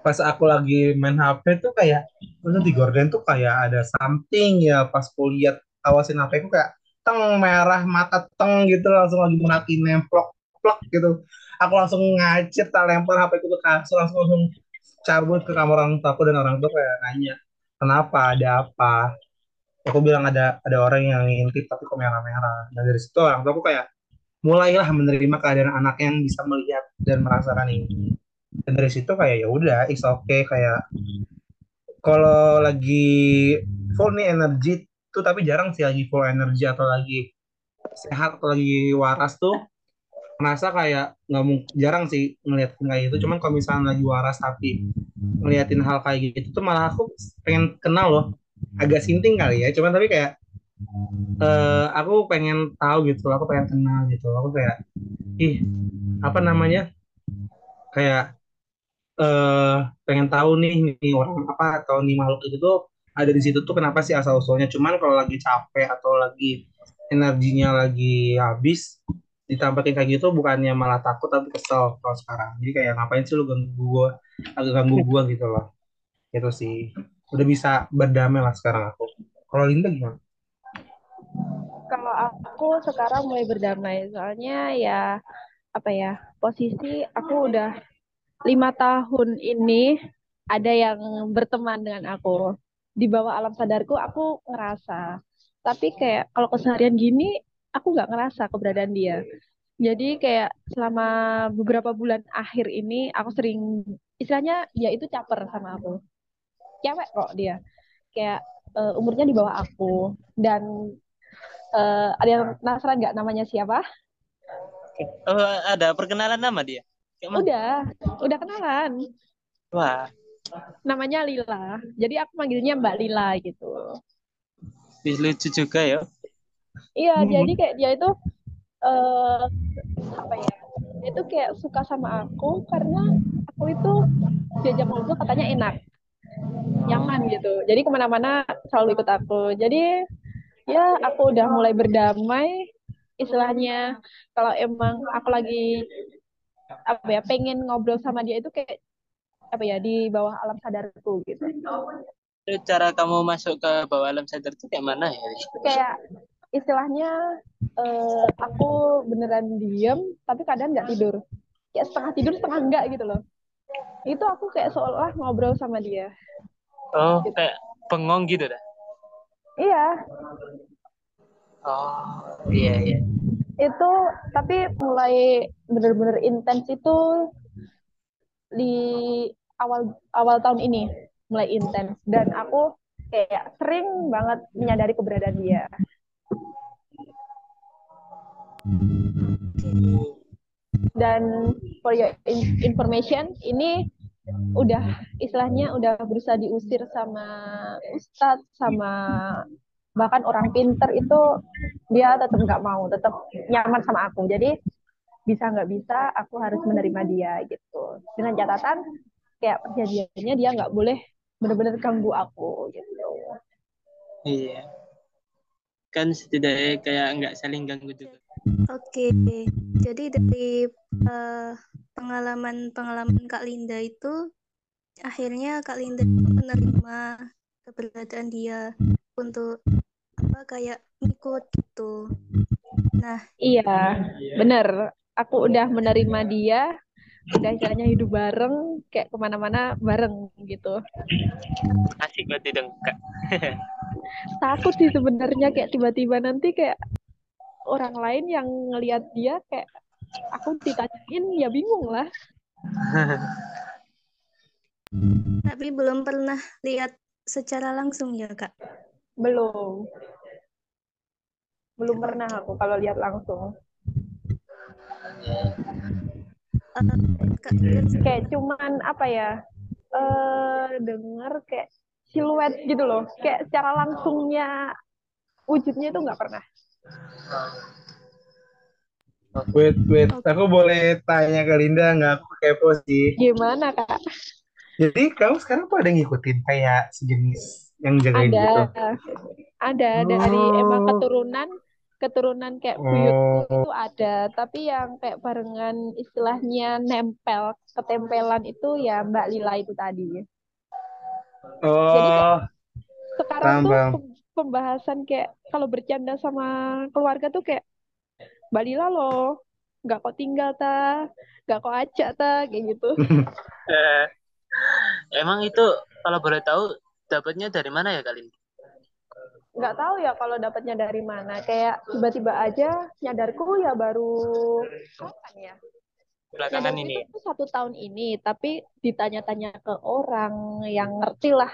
pas aku lagi main HP tuh kayak terus di gorden tuh kayak ada something ya pas aku lihat awasin HP ku kayak teng merah mata teng gitu langsung lagi menaki nemplok plok gitu. Aku langsung ngacir tak lempar HP ke kasur langsung langsung cabut ke kamar orang tua aku dan orang tua kayak nanya kenapa? Ada apa? Aku bilang ada ada orang yang ngintip tapi kok merah-merah. Dan dari situ orang tua aku kayak mulailah menerima keadaan anak yang bisa melihat dan merasakan ini. Dan dari situ kayak ya udah it's okay. Kayak kalau lagi full nih energi tuh tapi jarang sih lagi full energi atau lagi sehat atau lagi waras tuh. Merasa kayak nggak mungkin jarang sih ngeliatin kayak gitu. Cuman kalau misalnya lagi waras tapi ngeliatin hal kayak gitu tuh malah aku pengen kenal loh. Agak sinting kali ya cuman tapi kayak eh aku pengen tahu gitu aku pengen kenal gitu aku kayak ih apa namanya? Kayak eh pengen tahu nih nih orang apa atau nih makhluk itu tuh ada di situ tuh kenapa sih asal usulnya? Cuman kalau lagi capek atau lagi energinya lagi habis ditambahin kayak gitu bukannya malah takut tapi kesel kalau sekarang. Jadi kayak ngapain sih lu ganggu gua? Agak ganggu gua gitu loh. Itu sih. Udah bisa berdamai lah sekarang aku. Kalau Linda gimana? Kalau aku sekarang mulai berdamai, soalnya ya apa ya posisi aku udah lima tahun ini ada yang berteman dengan aku di bawah alam sadarku aku ngerasa. Tapi kayak kalau keseharian gini aku nggak ngerasa keberadaan dia. Jadi kayak selama beberapa bulan akhir ini aku sering istilahnya dia itu caper sama aku. Cewek kok dia. Kayak eh, umurnya di bawah aku. Dan eh, ada yang penasaran nggak namanya siapa? Oh, ada perkenalan nama dia. Kayak udah udah kenalan. Wah, namanya Lila jadi aku manggilnya Mbak Lila gitu lucu juga ya. Iya, jadi kayak dia itu eh apa ya? Dia itu kayak suka sama aku karena aku itu diajak ngobrol katanya enak, nyaman gitu. Jadi ke mana-mana selalu ikut aku. Jadi ya aku udah mulai berdamai. Istilahnya kalau emang aku lagi apa ya pengen ngobrol sama dia itu kayak apa ya di bawah alam sadarku gitu. Itu cara kamu masuk ke bawah alam sadar itu kayak mana ya? kayak istilahnya eh, aku beneran diem tapi kadang nggak tidur kayak setengah tidur setengah enggak gitu loh itu aku kayak seolah ngobrol sama dia Oh, kayak bengong gitu dah. iya Oh, iya iya. itu tapi mulai bener-bener intens itu di awal awal tahun ini mulai intens. Dan aku kayak sering banget menyadari keberadaan dia. Dan for your in- information ini udah istilahnya udah berusaha diusir sama ustadz sama bahkan orang pinter itu dia tetap nggak mau tetap nyaman sama aku. Jadi bisa nggak bisa aku harus menerima dia gitu. Dengan catatan kayak perjanjiannya dia nggak boleh benar-benar ganggu aku gitu Iya. Kan setidaknya kayak nggak saling ganggu juga. Oke, jadi dari eh, pengalaman-pengalaman Kak Linda itu akhirnya Kak Linda itu menerima keberadaan dia untuk apa kayak ikut gitu. Nah, iya bener aku udah menerima dia udah istilahnya hidup bareng kayak ke mana-mana bareng gitu Asik berarti dong, Kak. takut sih sebenarnya kayak tiba-tiba nanti kayak orang lain yang ngelihat dia kayak aku ditanyain ya bingung lah tapi belum pernah lihat secara langsung ya Kak. belum belum pernah aku kalau lihat langsung Kak Linda kayak cuman apa ya eh dengar kayak siluet gitu loh. Kayak secara langsungnya wujudnya itu nggak pernah. Wait wait. Aku boleh tanya ke Linda nggak? Aku kepo sih. Gimana kak? Jadi kamu sekarang tuh ada ngikutin kayak sejenis yang jagain Ada, gitu. ada dari emang Oh. keturunan keturunan kayak buyutku Oh. itu ada, tapi yang kayak barengan istilahnya nempel, ketempelan itu ya Mbak Lila itu tadi. Jadi kayak Oh, sekarang paham, tuh pembahasan kayak kalau bercanda sama keluarga tuh kayak Mbak Lila loh, nggak kok tinggal ta, nggak kok ajak ta, kayak gitu. Eh, emang itu kalau boleh tahu dapatnya dari mana ya kali ini? Nggak tahu ya kalau dapatnya dari mana. Kayak tiba-tiba aja nyadarku ya baru kapan ya? Belakangan nyadarku ini. itu satu tahun ini tapi ditanya-tanya ke orang yang ngerti lah.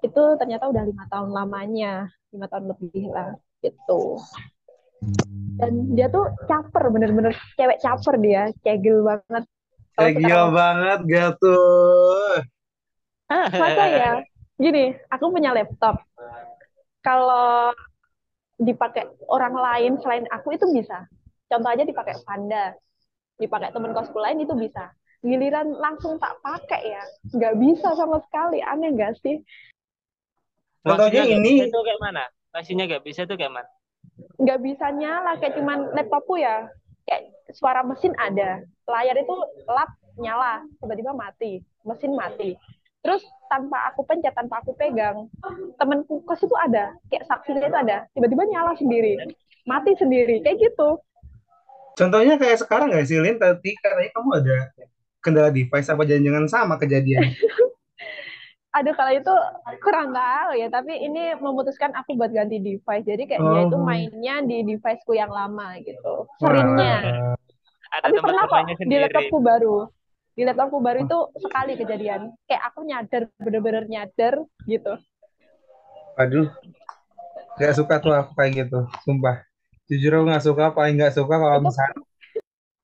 Itu ternyata udah lima tahun lamanya lima tahun lebih lah gitu. Dan dia tuh caper bener-bener cewek caper dia cegil banget. Sekarang banget gak tuh? masa ya? Gini aku punya laptop kalau dipakai orang lain selain aku itu bisa. Contoh aja dipakai Panda, dipakai temen kosku lain itu bisa. Giliran langsung tak pakai ya, nggak bisa sama sekali. Aneh nggak sih? Contohnya ini itu kayak mana? Maksudnya nggak bisa itu kayak mana? Nggak bisa nyala kayak cuman laptopku ya. Kayak suara mesin ada, layar itu lap nyala, tiba-tiba mati, mesin mati. Terus tanpa aku pencet, tanpa aku pegang, temenku kos itu ada, kayak saksinya itu ada, tiba-tiba nyala sendiri, mati sendiri, kayak gitu. contohnya kayak sekarang gak sih Lin? Tadi katanya kamu ada kendala device apa jangan-jangan sama kejadian? Aduh, kalau itu kurang tahu ya, tapi ini memutuskan aku buat ganti device. Jadi kayak dia itu Oh. mainnya di deviceku yang lama gitu, seringnya. Ada Tapi pernah kok di laptopku baru. Di laptopku baru itu sekali kejadian. Kayak aku nyadar, bener-bener nyadar gitu. Aduh, gak suka tuh aku kayak gitu, sumpah. Jujur aku gak suka, paling gak suka kalau misalnya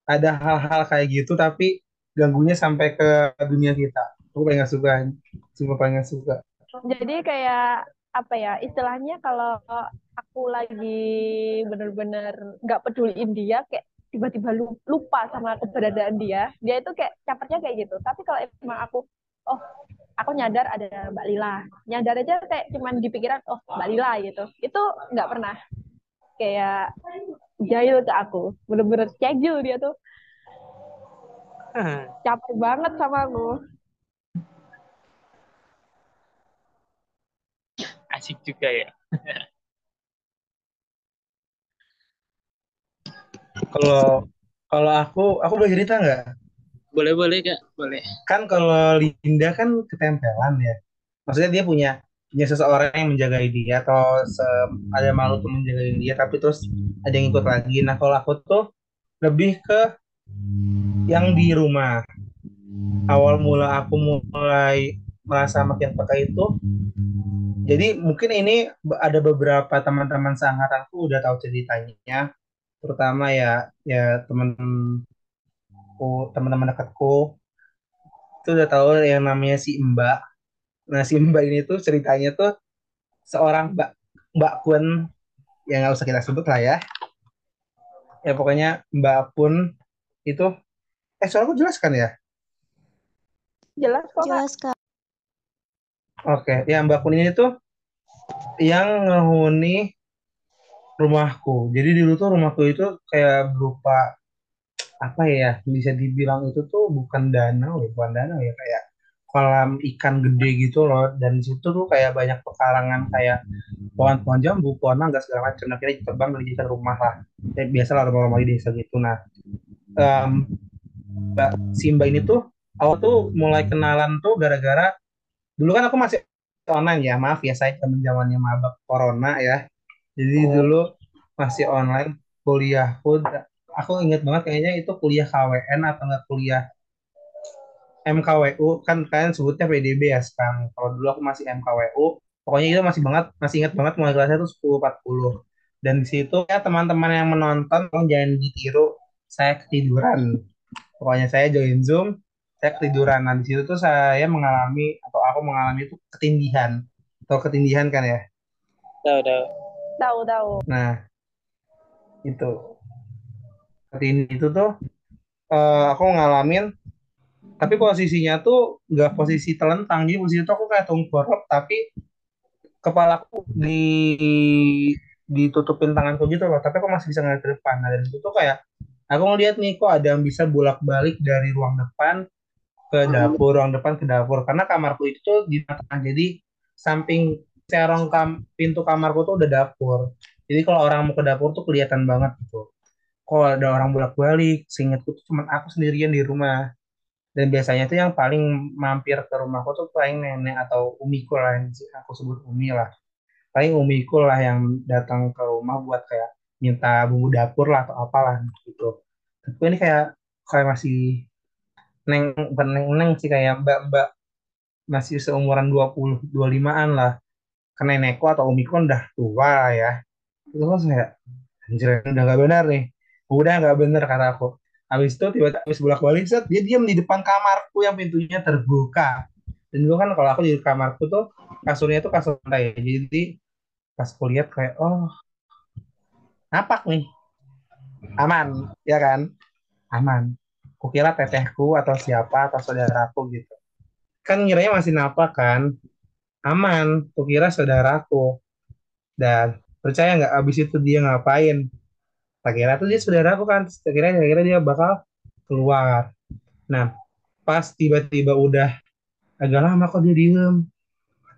ada hal-hal kayak gitu tapi ganggunya sampai ke dunia kita. Aku paling gak suka, sumpah paling gak suka. jadi kayak apa ya istilahnya kalau aku lagi bener-bener nggak peduliin dia kayak tiba-tiba lu- lupa sama keberadaan dia dia itu kayak capernya kayak gitu. Tapi kalau emang aku oh aku nyadar ada Mbak Lila. Nyadar aja kayak cuman di pikiran oh Mbak Lila gitu. Itu nggak pernah kayak jahil ke aku. Bener-bener cegil dia tuh. Caper banget sama aku. Asik juga ya. Kalau kalau aku, aku boleh cerita nggak? Boleh boleh kak, boleh. Kan kalau Linda kan ketempelan ya. Maksudnya dia punya punya seseorang yang menjaga dia atau se- ada makhluk yang menjaga dia, tapi terus ada yang ikut lagi. Nah kalau aku tuh lebih ke yang di rumah. Awal mula aku mulai merasa makin peka itu, jadi mungkin ini ada beberapa teman-teman seangkatanku udah tahu ceritanya, terutama ya ya temanku teman-teman dekatku itu udah tahu yang namanya si Mbak. Nah si Mbak ini tuh ceritanya tuh seorang Mbak Mbak Kun yang nggak usah kita sebut lah ya. Ya pokoknya Mbak Kun itu eh soalnya aku jelaskan ya. jelas kok Jelas, Kak. Oke, ya Mbak Kun ini tuh yang ngehuni rumahku. Jadi dulu tuh rumahku itu kayak berupa apa ya bisa dibilang itu tuh bukan danau ya bukan danau ya kayak kolam ikan gede gitu loh. Dan situ tuh kayak banyak pekarangan kayak pohon-pohon jambu pohon mangga segala macam. Nah terbang dijadikan rumah lah. Kayak biasa lah rumah-rumah di desa gitu. Nah em, mbak si mbak ini tuh awal tuh mulai kenalan tuh gara-gara dulu kan aku masih online ya maaf ya saya zaman zamannya mabak corona ya jadi Oh. dulu masih online kuliahku aku inget banget kayaknya itu kuliah KWN atau enggak kuliah MKWU kan kalian sebutnya PDB ya sekarang. Kalau dulu aku masih MKWU pokoknya itu masih banget masih inget banget mulai kelasnya itu 10.40 dan di situ ya teman-teman yang menonton tolong jangan ditiru saya ketiduran. Pokoknya saya join Zoom saya ketiduran. Nah di situ tuh saya mengalami atau aku mengalami itu ketindihan. Atau ketindihan kan ya? Tahu tahu. Tahu tahu. Nah itu. Ketindihan itu tuh eh, aku ngalamin tapi posisinya tuh nggak posisi telentang. Jadi posisi itu aku kayak tengkurap tapi kepalaku di ditutupin tanganku gitu loh. Tapi aku masih bisa ngeliat ke depan. Nah dari situ tuh kayak aku ngeliat nih kok ada yang bisa bolak-balik dari ruang depan ke dapur ruang depan ke dapur. Karena kamarku itu di tengah jadi samping cerong kam pintu kamarku tuh udah dapur. Jadi kalau orang mau ke dapur tuh kelihatan banget gitu. Kalau ada orang bolak-balik seingatku tuh cuma aku sendirian di rumah. Dan biasanya tuh yang paling mampir ke rumahku tuh paling nenek atau umiku lah yang aku sebut umi lah. Paling umiku lah yang datang ke rumah buat kayak minta bumbu dapur lah atau apalah gitu. Tapi ini kayak kayak masih neng neng neng sih kayak mbak mbak masih seumuran 20 25-an lah nenekku atau umiku kan udah tua ya. Itu kan saya anjir udah gak benar nih. Udah gak benar kata aku. Habis itu tiba-tiba habis bolak balik set dia diam di depan kamarku yang pintunya terbuka. Dan dulu kan kalau aku di kamarku tuh kasurnya tuh kasur lantai jadi pas aku lihat kayak oh napak nih. Aman ya kan? Aman. Kukira tetehku atau siapa atau saudaraku gitu. Kan ngiranya masih napak kan aman. Kukira saudaraku. Dan percaya nggak abis itu dia ngapain? Tak kira tuh dia saudaraku kan. Tak kira tak kira dia bakal keluar. Nah pas tiba-tiba udah agak lama kok dia diem.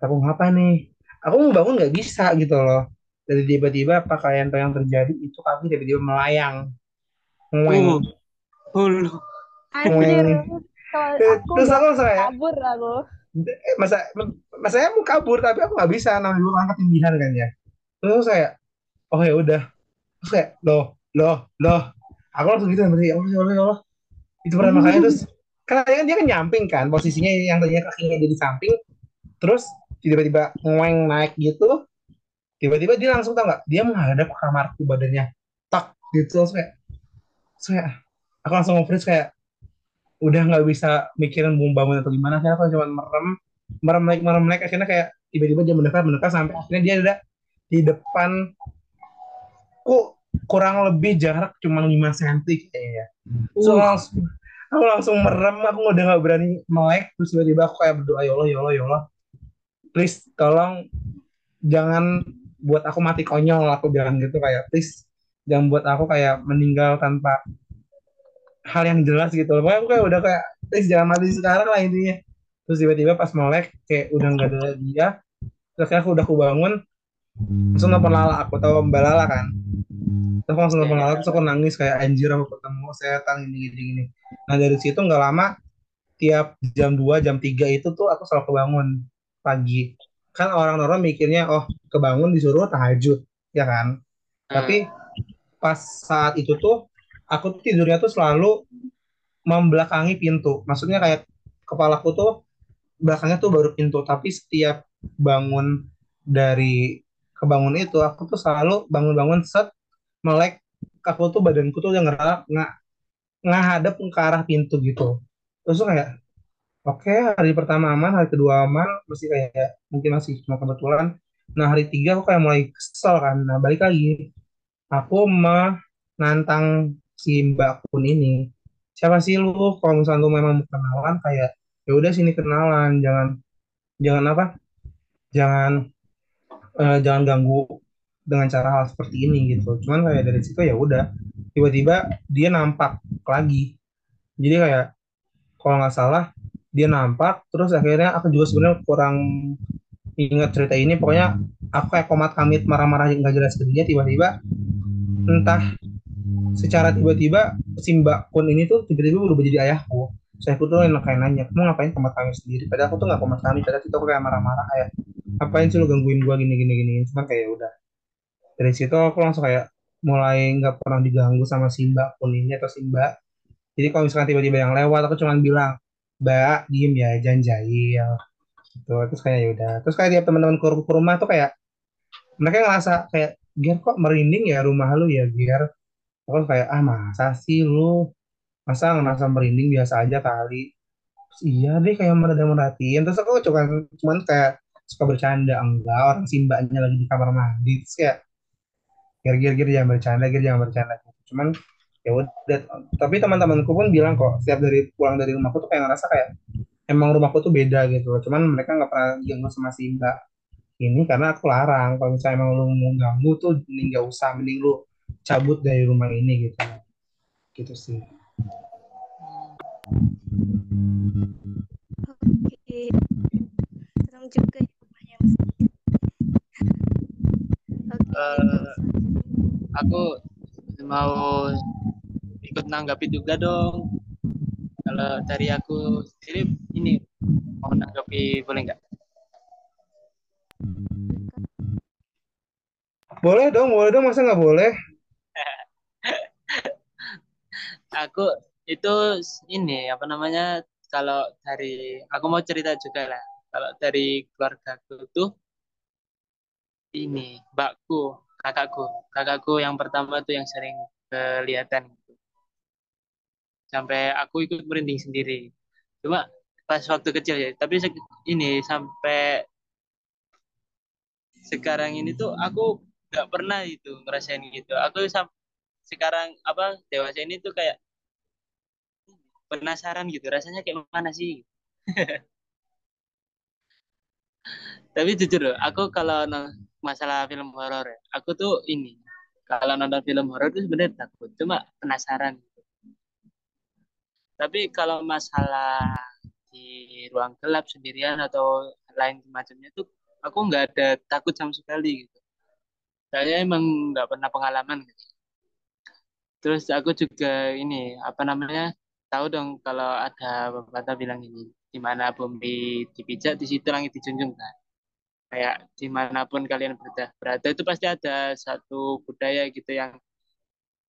Aku ngapa nih? Aku mau bangun nggak bisa gitu loh. Dari tiba-tiba apa kayak yang terjadi itu kaki tiba-tiba melayang. Ngueng. Anjir. Kalau Eh, aku terus aku langsung kabur aku. Eh, masa masanya mau kabur tapi aku nggak bisa. Namanya dulu kan ketinggian kan ya. Terus saya oh ya udah. Terus kayak loh loh loh. Aku langsung gitu berarti ya Allah ya Allah ya Allah. Itu pertama kali terus karena kan dia kan nyamping kan posisinya yang tadinya kakinya jadi samping. Terus tiba-tiba ngueng naik gitu. Tiba-tiba dia langsung tau nggak? Dia menghadap ke kamarku badannya. Tak gitu. Terus kayak kayak aku langsung nge-freeze kayak udah nggak bisa mikirin mau bangun atau gimana. Akhirnya aku cuma merem merem naik merem naik akhirnya kayak tiba-tiba dia mendekat mendekat sampai akhirnya dia ada di depan ku kurang lebih jarak cuma 5 cm kayaknya. So, langsung aku langsung merem. Aku udah nggak berani melek. Terus tiba-tiba aku kayak berdoa ya Allah ya Allah ya Allah. Please tolong jangan buat aku mati konyol. Aku bilang gitu kayak please jangan buat aku kayak meninggal tanpa hal yang jelas gitu loh. Pokoknya aku kayak udah kayak please jangan mati sekarang lah intinya. Terus tiba-tiba pas melek kayak udah nggak ada dia terus akhirnya aku udah aku bangun langsung nelfon Lala aku tahu Mbak Lala kan. Terus aku langsung nelfon Lala terus aku nangis kayak anjir aku ketemu setan gini gini gini. Nah dari situ nggak lama tiap jam 2 jam 3 itu tuh aku selalu kebangun pagi. Kan orang-orang mikirnya oh kebangun disuruh tahajud ya kan? Tapi pas saat itu tuh aku tuh tidurnya tuh selalu membelakangi pintu. Maksudnya kayak kepalaku tuh belakangnya tuh baru pintu tapi setiap bangun dari kebangun itu aku tuh selalu bangun-bangun set melek aku tuh badanku tuh udah ngerasa nggak ngadep ke arah pintu gitu. Terus kayak oke hari pertama aman hari kedua aman masih kayak mungkin masih cuma kebetulan. Nah hari tiga aku kayak mulai kesel kan. Nah balik lagi. Aku menantang si Mbak Kun ini. Siapa sih lu? Kalau misalnya lu memang kenalan kayak ya udah sini kenalan jangan jangan apa? Jangan eh, jangan ganggu dengan cara hal seperti ini gitu. Cuman kayak dari situ ya udah tiba-tiba dia nampak lagi. Jadi kayak kalau nggak salah dia nampak terus akhirnya aku juga sebenarnya kurang ingat cerita ini. Pokoknya aku kayak komat kamit marah-marah nggak jelas ke dia tiba-tiba entah secara tiba-tiba si Mbak Kun ini tuh tiba-tiba berubah jadi ayahku. Saya tuh yang kayak nanya kamu ngapain komat kamit sendiri? Padahal aku tuh nggak komat kamit padahal itu aku kayak marah-marah kayak ngapain sih lu gangguin gua gini gini gini cuman kayak ya udah. Dari situ aku langsung kayak mulai nggak pernah diganggu sama si Mbak Kun ini atau si Mbak. Jadi kalau misalkan tiba-tiba yang lewat aku cuma bilang Mbak diem ya jangan jahil gitu. Terus kayak ya udah. Terus kayak tiap teman-teman ke rumah tuh kayak mereka ngerasa kayak Gier kok merinding ya rumah lu ya Gier aku kayak ah masa sih lu? Masa ngerasa merinding biasa aja kali? Terus, iya deh kayak merada merhatiin terus aku cuma cuman kayak suka bercanda. Enggak orang si mbaknya lagi di kamar mandi. Terus kayak Gier Gier Gier jangan bercanda Gier jangan bercanda. Cuman ya udah. Tapi teman-temanku pun bilang kok setiap dari pulang dari rumahku tuh kayak ngerasa kayak emang rumahku tuh beda gitu cuman mereka nggak pernah ganggu sama si mbak ini karena aku larang. Kalau misalnya emang lu mau ganggu tuh mending gak usah. Mending lu cabut dari rumah ini gitu gitu sih Oke. Serem juga ya rumahnya Mas. Eh, aku mau ikut nanggapi juga dong. Kalau dari aku sendiri ini mau nanggapi boleh nggak? boleh dong boleh dong masa nggak boleh Aku itu ini apa namanya? Kalau dari aku mau cerita juga lah. Kalau dari keluarga aku tuh ini mbakku, kakakku, kakakku yang pertama tuh yang sering kelihatan. Sampai aku ikut merinding sendiri. Cuma pas waktu kecil ya, tapi ini sampai sekarang ini tuh aku nggak pernah itu ngerasain gitu. Aku sam- sekarang apa dewasa ini tuh kayak penasaran gitu, rasanya kayak mana sih? Tapi jujur loh, aku kalau masalah film horor, ya, aku tuh ini kalau nonton film horor tuh sebenarnya takut, cuma penasaran. Tapi kalau masalah di ruang gelap sendirian atau lain macamnya tuh aku nggak ada takut sama sekali gitu. Saya emang nggak pernah pengalaman gitu. Terus aku juga ini apa namanya tahu dong kalau ada pepatah bilang ini di mana bumi dipijak di situ langit dijunjung kan. Kayak di mana pun kalian berada, berada itu pasti ada satu budaya gitu yang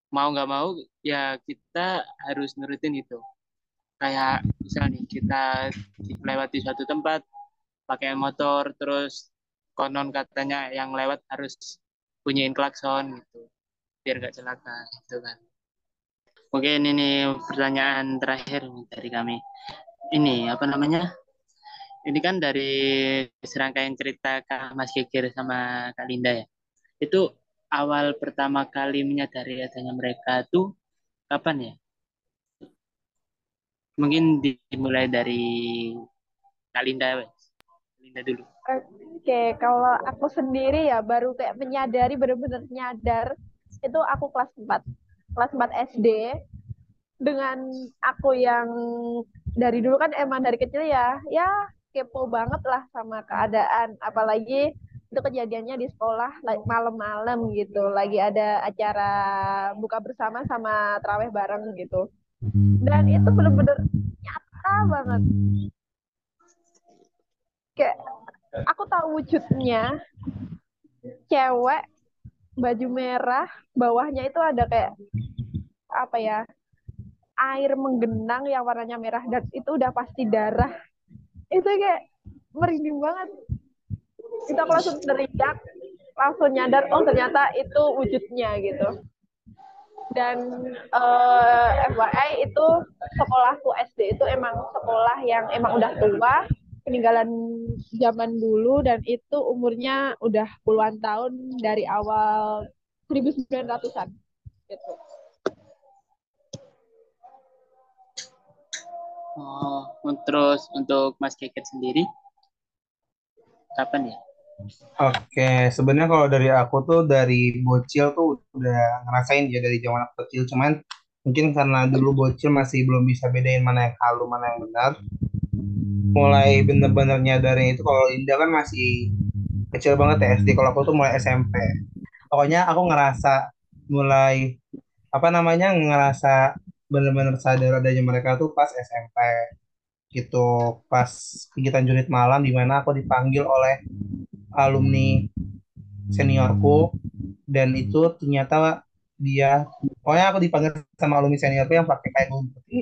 mau nggak mau ya kita harus nurutin itu. Kayak misalnya kita lewati suatu tempat pakai motor terus konon katanya yang lewat harus bunyiin klakson gitu biar gak celaka gitu kan. Mungkin ini pertanyaan terakhir dari kami. Ini apa namanya? Ini kan dari serangkaian cerita Kak Mas Geger sama Kak Linda ya. Itu awal pertama kali menyadari adanya mereka tuh kapan ya? Mungkin dimulai dari Kak Linda. Linda dulu. Oke, kalau aku sendiri ya baru kayak menyadari benar-benar nyadar itu aku kelas 4. Kelas 4 SD dengan aku yang dari dulu kan emang dari kecil ya, ya kepo banget lah sama keadaan. Apalagi itu kejadiannya di sekolah malam-malam gitu, lagi ada acara buka bersama sama terawih bareng gitu. Dan itu bener-bener nyata banget. Kayak aku tahu wujudnya cewek baju merah bawahnya itu ada kayak apa ya air menggenang yang warnanya merah dan itu udah pasti darah. Itu kayak merinding banget. Aku langsung teriak langsung nyadar oh ternyata itu wujudnya gitu. Dan uh, FYI itu sekolahku SD itu emang sekolah yang emang udah tua peninggalan zaman dulu dan itu umurnya udah puluhan tahun dari awal 1900-an gitu. Oh, terus untuk Mas Keket sendiri kapan ya? Oke, sebenarnya kalau dari aku tuh dari bocil tuh udah ngerasain ya dari zaman aku kecil, cuman mungkin karena dulu bocil masih belum bisa bedain mana yang halu, mana yang benar. Mulai bener-bener nyadarin itu kalau Linda kan masih kecil banget ya SD, kalau aku tuh mulai SMP. Pokoknya aku ngerasa mulai apa namanya ngerasa bener-bener sadar adanya mereka tuh pas SMP gitu. Pas kegiatan junit malam di mana aku dipanggil oleh alumni seniorku. Dan itu ternyata dia pokoknya aku dipanggil sama alumni seniorku yang pakai kayak gaun putih.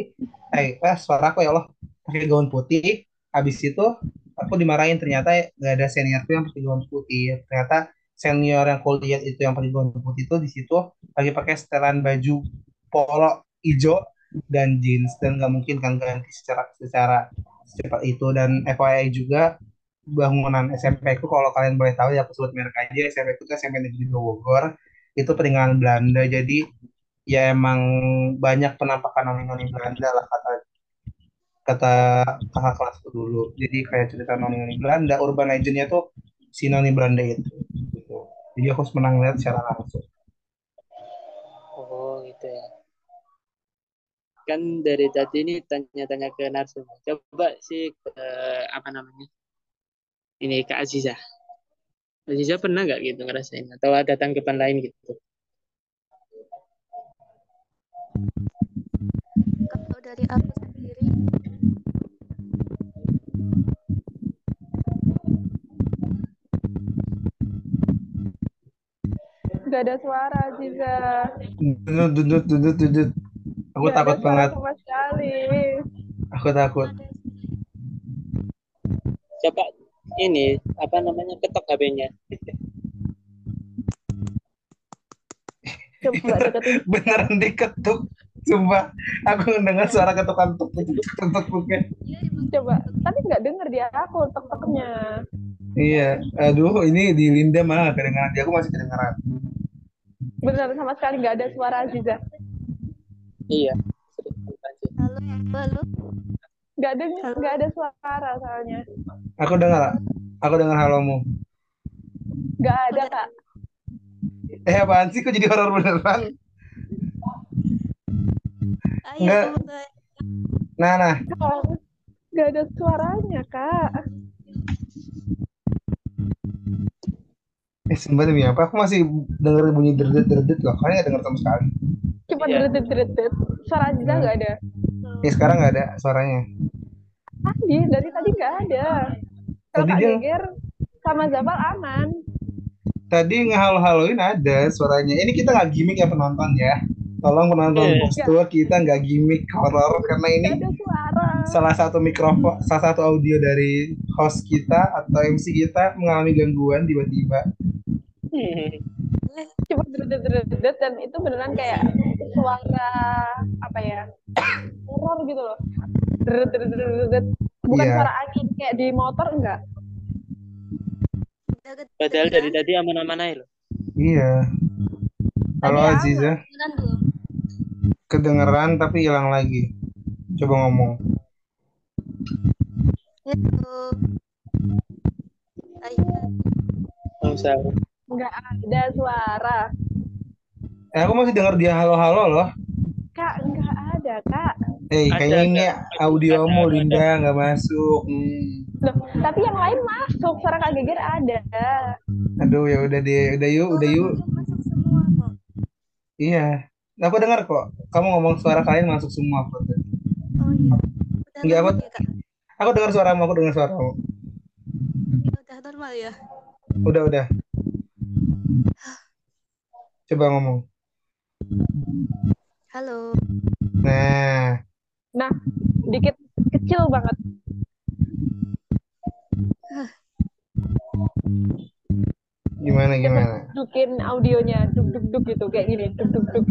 Eh eh suara aku ya Allah pakai gaun putih habis itu aku dimarahin. Ternyata gak ada seniorku yang gaun putih. Ternyata senior yang kuliah itu yang gaun putih itu di situ lagi pakai setelan baju polo hijau dan jeans. Dan nggak mungkin kan ganti secara secara secepat itu. Dan FYI juga bangunan SMP ku kalau kalian boleh tahu ya aku sebut merek aja. SMP ku itu SMP Negeri Bogor. Itu peninggalan Belanda. Jadi ya emang banyak penampakan noni-noni Belanda lah kata kata kakak kelasku dulu jadi kayak cerita noni-noni Belanda urban legendnya tuh si Noni Brande itu. Gitu. Jadi aku harus menang lihat secara langsung. Oh gitu ya. Kan dari tadi ini tanya-tanya ke Narsum. Coba sih ke apa namanya? Ini ke Aziza. Aziza pernah nggak gitu ngerasain atau ada tanggapan lain gitu? Kalau dari aku sendiri, Gak ada suara, Ziza. Dudut, dudut, dudut, dudut. Aku Gak takut banget. sama sekali. Aku takut. Coba ini apa namanya ketok HP-nya. Coba deketin. Beneran diketuk. Sumpah, aku mendengar suara ketukan tuk tuk tuk tuk tuknya. Coba. Tapi nggak denger dia aku tek-teknya. Iya, aduh ini di Linda mah kedengaran di aku masih kedengaran. Bener sama sekali nggak ada suara Ziza. Iya. halo, halo, Nggak ada Halo. nggak ada suara soalnya. Aku dengar, aku dengar halomu. Nggak ada kak. Eh apaan sih kok jadi horor beneran? ayo Nggak. Nah, nah, Nggak ada suaranya kak. Eh sumpah demi apa? Aku masih denger bunyi derdet-derdet loh. Kalian nggak denger sama sekali. Cuma Iya. deretet-deretet. Suara Ziza nggak ada. Ya sekarang nggak ada suaranya. Tadi dari tadi nggak ada. Kalau Tadi Kak dia- Geger sama Zabal aman. Tadi ngehalo-haloin ada suaranya. Ini kita nggak gimmick ya penonton ya. Tolong penonton box tour kita nggak gimmick horor karena ini Nggak ada suara. salah satu mikrofon, salah satu audio dari host kita atau MC kita mengalami gangguan tiba-tiba. Cuma deretet-deretet dan itu beneran kayak suara apa ya? Horor gitu loh. Deretet-deretet. Bukan Iya. suara angin kayak di motor enggak. Padahal kedengeran? dari tadi aman-aman aja loh. Iya. Halo Tadi Aziza, Kedengeran tapi hilang lagi. Coba ngomong. Halo. Ayo, Nggak. Enggak ada suara. Eh aku masih dengar dia halo-halo loh. Kak, enggak ada, Kak. Eh Ada, kayaknya ini audiomu. Linda nggak masuk. Hmm. Loh, tapi yang lain masuk. Suara Kak Geger ada. Aduh ya udah deh, udah yuk, udah yuk. Masuk semua kok. Iya. Aku dengar kok. Kamu ngomong suara kalian masuk semua kok. Oh iya. Udah Nggak, normal aku- ya, Kak? Aku dengar suaramu, aku dengar suaramu. Ya, udah normal ya. Udah, udah. Coba ngomong. Halo. Nah, Nah, dikit kecil banget. gimana gimana? Dukin audionya, duk duk duk gitu kayak gini, duk duk duk.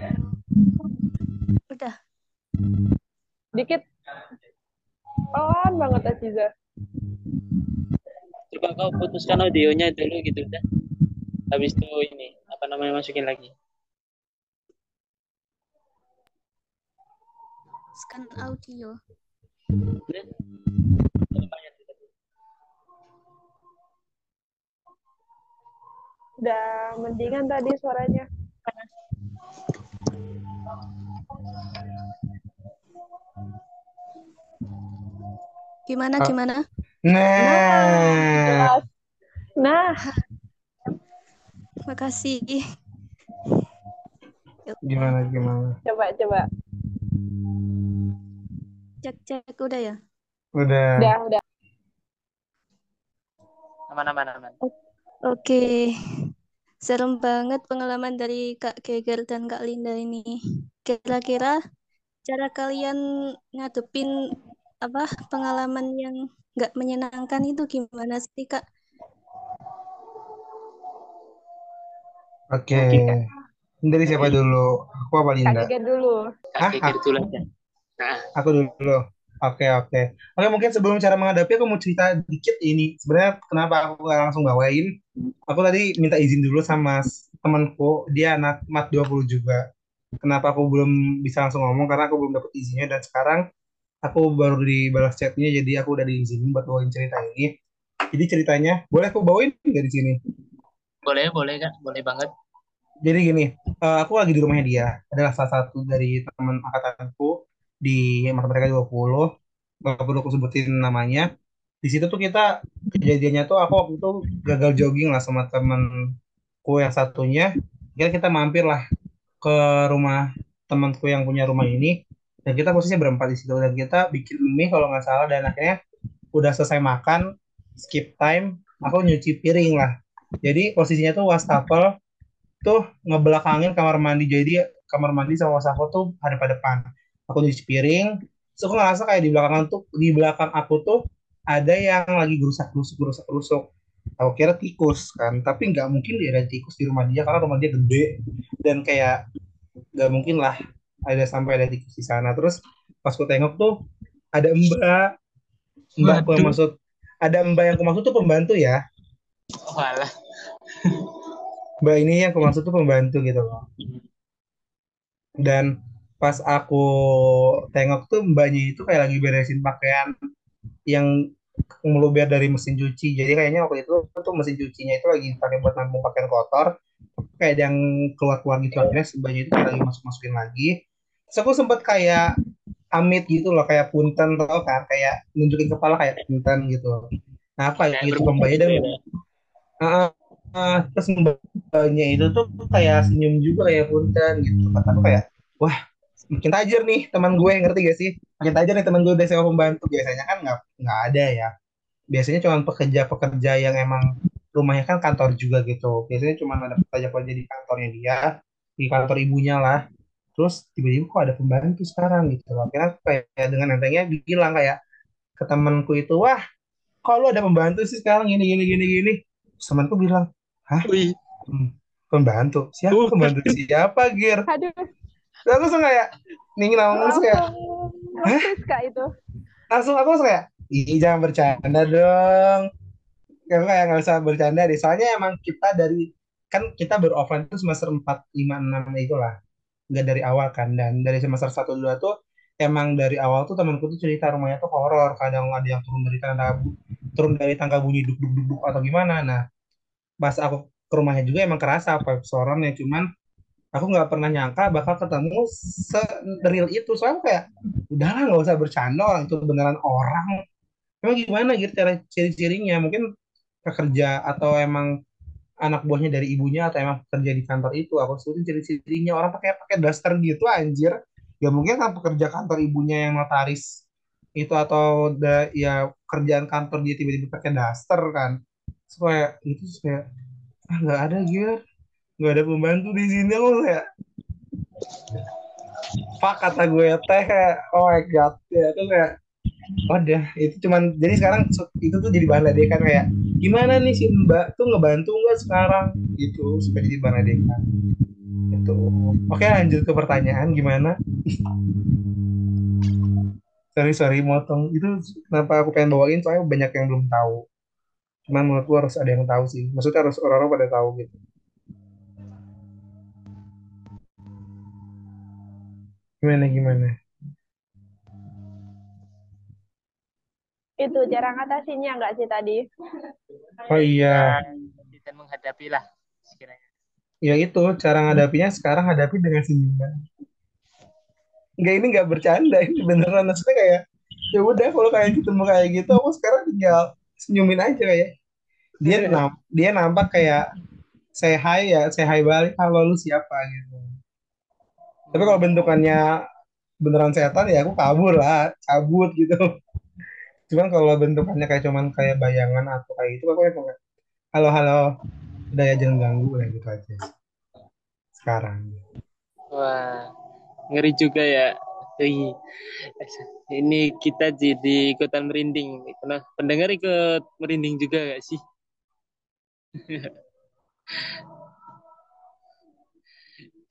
Udah. Dikit. Pelan banget Aziza. Coba kau putuskan audionya dulu gitu udah. Habis itu ini apa namanya masukin lagi. Scan audio. Udah. Mendingan tadi suaranya. Gimana Ah. gimana? Nah, Jelas. Nah, Makasih. gimana gimana? coba coba. Cek cek udah ya. Udah. Udah, udah. Aman aman aman. Oke. Serem banget pengalaman dari Kak Geger dan Kak Linda ini. Kira-kira cara kalian ngadepin apa pengalaman yang nggak menyenangkan itu gimana sih Kak? Oke. Dari siapa dulu? Aku apa Kak Linda? Geger dulu. Hah? Kak Geger dulu. Nah, Aku dulu. Oke, oke. Oke, mungkin sebelum cara menghadapi aku mau cerita dikit ini. Sebenarnya kenapa aku nggak langsung bawain? Aku tadi minta izin dulu sama temanku, dia anak mat 20 juga. Kenapa aku belum bisa langsung ngomong? Karena aku belum dapat izinnya dan sekarang aku baru dibalas chatnya, jadi aku udah diizinin buat bawain cerita ini. Jadi ceritanya, boleh aku bawain nggak di sini? Boleh, boleh kan? Boleh banget. Jadi gini, eh, aku lagi di rumahnya dia. Adalah salah satu dari teman angkatanku di mata mereka 20. Gak perlu aku sebutin namanya. Di situ tuh kita kejadiannya tuh aku waktu itu gagal jogging lah sama temanku yang satunya. Kita kita mampir lah ke rumah temanku yang punya rumah ini. Dan kita posisinya berempat di situ. Dan kita bikin mie kalau nggak salah. Dan akhirnya udah selesai makan, skip time, aku nyuci piring lah. Jadi posisinya tuh wastafel tuh ngebelakangin kamar mandi. Jadi kamar mandi sama wastafel tuh ada pada depan. Aku nyuci piring. Terus aku ngerasa kayak di belakang tuh di belakang aku tuh ada yang lagi gerusak gerusuk gerusak gerusuk. Aku kira tikus kan tapi nggak mungkin dia ada tikus di rumah dia karena rumah dia gede. Dan kayak nggak mungkin lah ada sampai ada tikus di sana. Terus pas aku tengok tuh ada mbak. Mbak aku yang maksud ada mbak yang aku maksud tuh pembantu ya Oh, alah. mbak ini yang aku maksud tuh pembantu gitu loh. Dan pas aku tengok tuh mbaknya itu kayak lagi beresin pakaian yang meluber dari mesin cuci. Jadi kayaknya waktu itu tuh mesin cucinya itu lagi dipakai buat nampung pakaian kotor. Kayak yang keluar keluar gitu akhirnya si mbaknya itu lagi masuk masukin lagi. Terus aku sempet kayak amit gitu loh kayak punten tau kan? Kayak nunjukin kepala kayak punten gitu. Nah apa gitu berbeda mbaknya dan Ah, ah, terus mbaknya itu tuh kayak senyum juga kayak punten gitu. Kata kayak wah makin tajir nih teman gue ngerti gak sih? Makin tajir nih teman gue udah sewa pembantu. Biasanya kan nggak nggak ada ya. Biasanya cuma pekerja-pekerja yang emang rumahnya kan kantor juga gitu. Biasanya cuma ada pekerja-pekerja di kantornya dia di kantor ibunya lah. Terus tiba-tiba kok ada pembantu sekarang gitu. Akhirnya kayak dengan entengnya bilang kayak ke temanku itu wah kalau ada pembantu sih sekarang? Gini gini gini gini temanku bilang hah? Wih. Hmm, pembantu. Siapa Uh. pembantu? Siapa Gir? Aduh, Terus aku langsung kayak nih langsung kayak nge-freeze kak itu. langsung aku langsung kayak ih jangan bercanda dong. Kayak kayak nggak usah bercanda deh. Soalnya emang kita dari kan kita baru offline itu semester 4, 5, 6 itu lah. Nggak dari awal kan. Dan dari semester 1, 2 tuh emang dari awal tuh temanku tuh cerita rumahnya tuh horor. Kadang ada yang turun dari tangga turun dari tangga bunyi duk duk duk duk atau gimana. Nah pas aku ke rumahnya juga emang kerasa apa suaranya cuman aku nggak pernah nyangka bakal ketemu se-real itu. Soalnya kayak udahlah nggak usah bercanda orang itu beneran orang. Emang gimana gitu cara ciri-cirinya? Mungkin pekerja atau emang anak buahnya dari ibunya atau emang kerja di kantor itu. Aku sebutin ciri-cirinya. Orang pakai pakai daster gitu anjir ya mungkin kan pekerja kantor ibunya yang notaris itu atau da, ya kerjaan kantor dia tiba-tiba pakai daster kan. Supaya itu kayak ah nggak ada gitu nggak ada pembantu di sini. Aku kayak fuck kata gue teh oh my god. Ya itu kayak udah itu cuman jadi sekarang itu tuh jadi bahan ledekan kayak gimana nih si mbak? Tuh ngebantu nggak sekarang? Gitu supaya jadi bahan ledekan itu oke lanjut ke pertanyaan gimana? Sorry sorry motong. Itu kenapa aku pengen bawain? Soalnya banyak yang belum tahu. Cuman menurutku harus ada yang tahu sih. Maksudnya harus orang-orang pada tahu gitu. Gimana gimana? Itu cara ngatasinnya nggak sih tadi? oh iya. Kita menghadapi lah sekiranya. Ya itu cara ngadapinya sekarang hadapi dengan senyuman Enggak ini nggak bercanda ini beneran. Maksudnya kayak ya udah kalau kayak ketemu kayak gitu aku sekarang tinggal senyumin aja kayak dia nam dia nampak kayak say hi ya say hi balik halo lu siapa? gitu. Tapi kalau bentukannya beneran setan ya aku kabur lah cabut gitu. Cuman kalau bentukannya kayak cuman kayak bayangan atau kayak gitu aku kayak halo halo udah ya jangan ganggu lah gitu aja sekarang Wah, ngeri juga ya. Ini kita jadi ikutan merinding. Karena pendengar ikut merinding juga gak sih?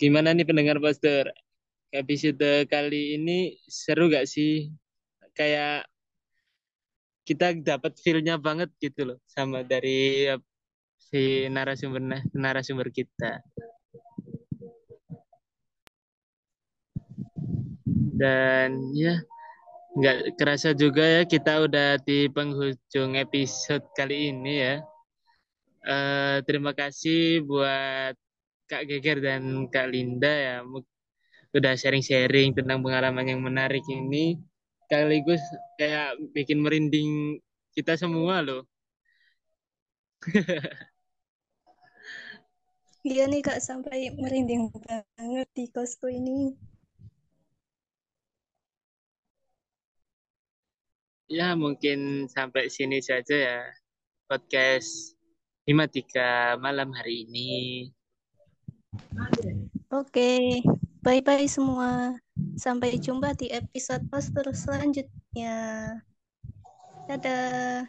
Gimana nih pendengar poster? Episode kali ini seru gak sih? Kayak kita dapat feel-nya banget gitu loh sama dari si narasumber narasumber kita. Dan ya Nggak kerasa juga ya kita udah di penghujung episode kali ini ya. Eh, terima kasih buat Kak Geger dan Kak Linda ya. Udah sharing-sharing tentang pengalaman yang menarik ini. Sekaligus kayak bikin merinding kita semua loh. Iya nih Kak, sampai merinding banget di kosku ini. Ya mungkin sampai sini saja ya podcast Himatika malam hari ini. Oke, bye-bye semua. Sampai jumpa di episode poster selanjutnya. Dadah.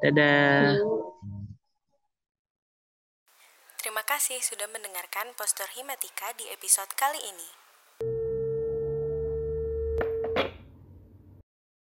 Dadah. Kasih sudah mendengarkan Poster Himatika di episode kali ini.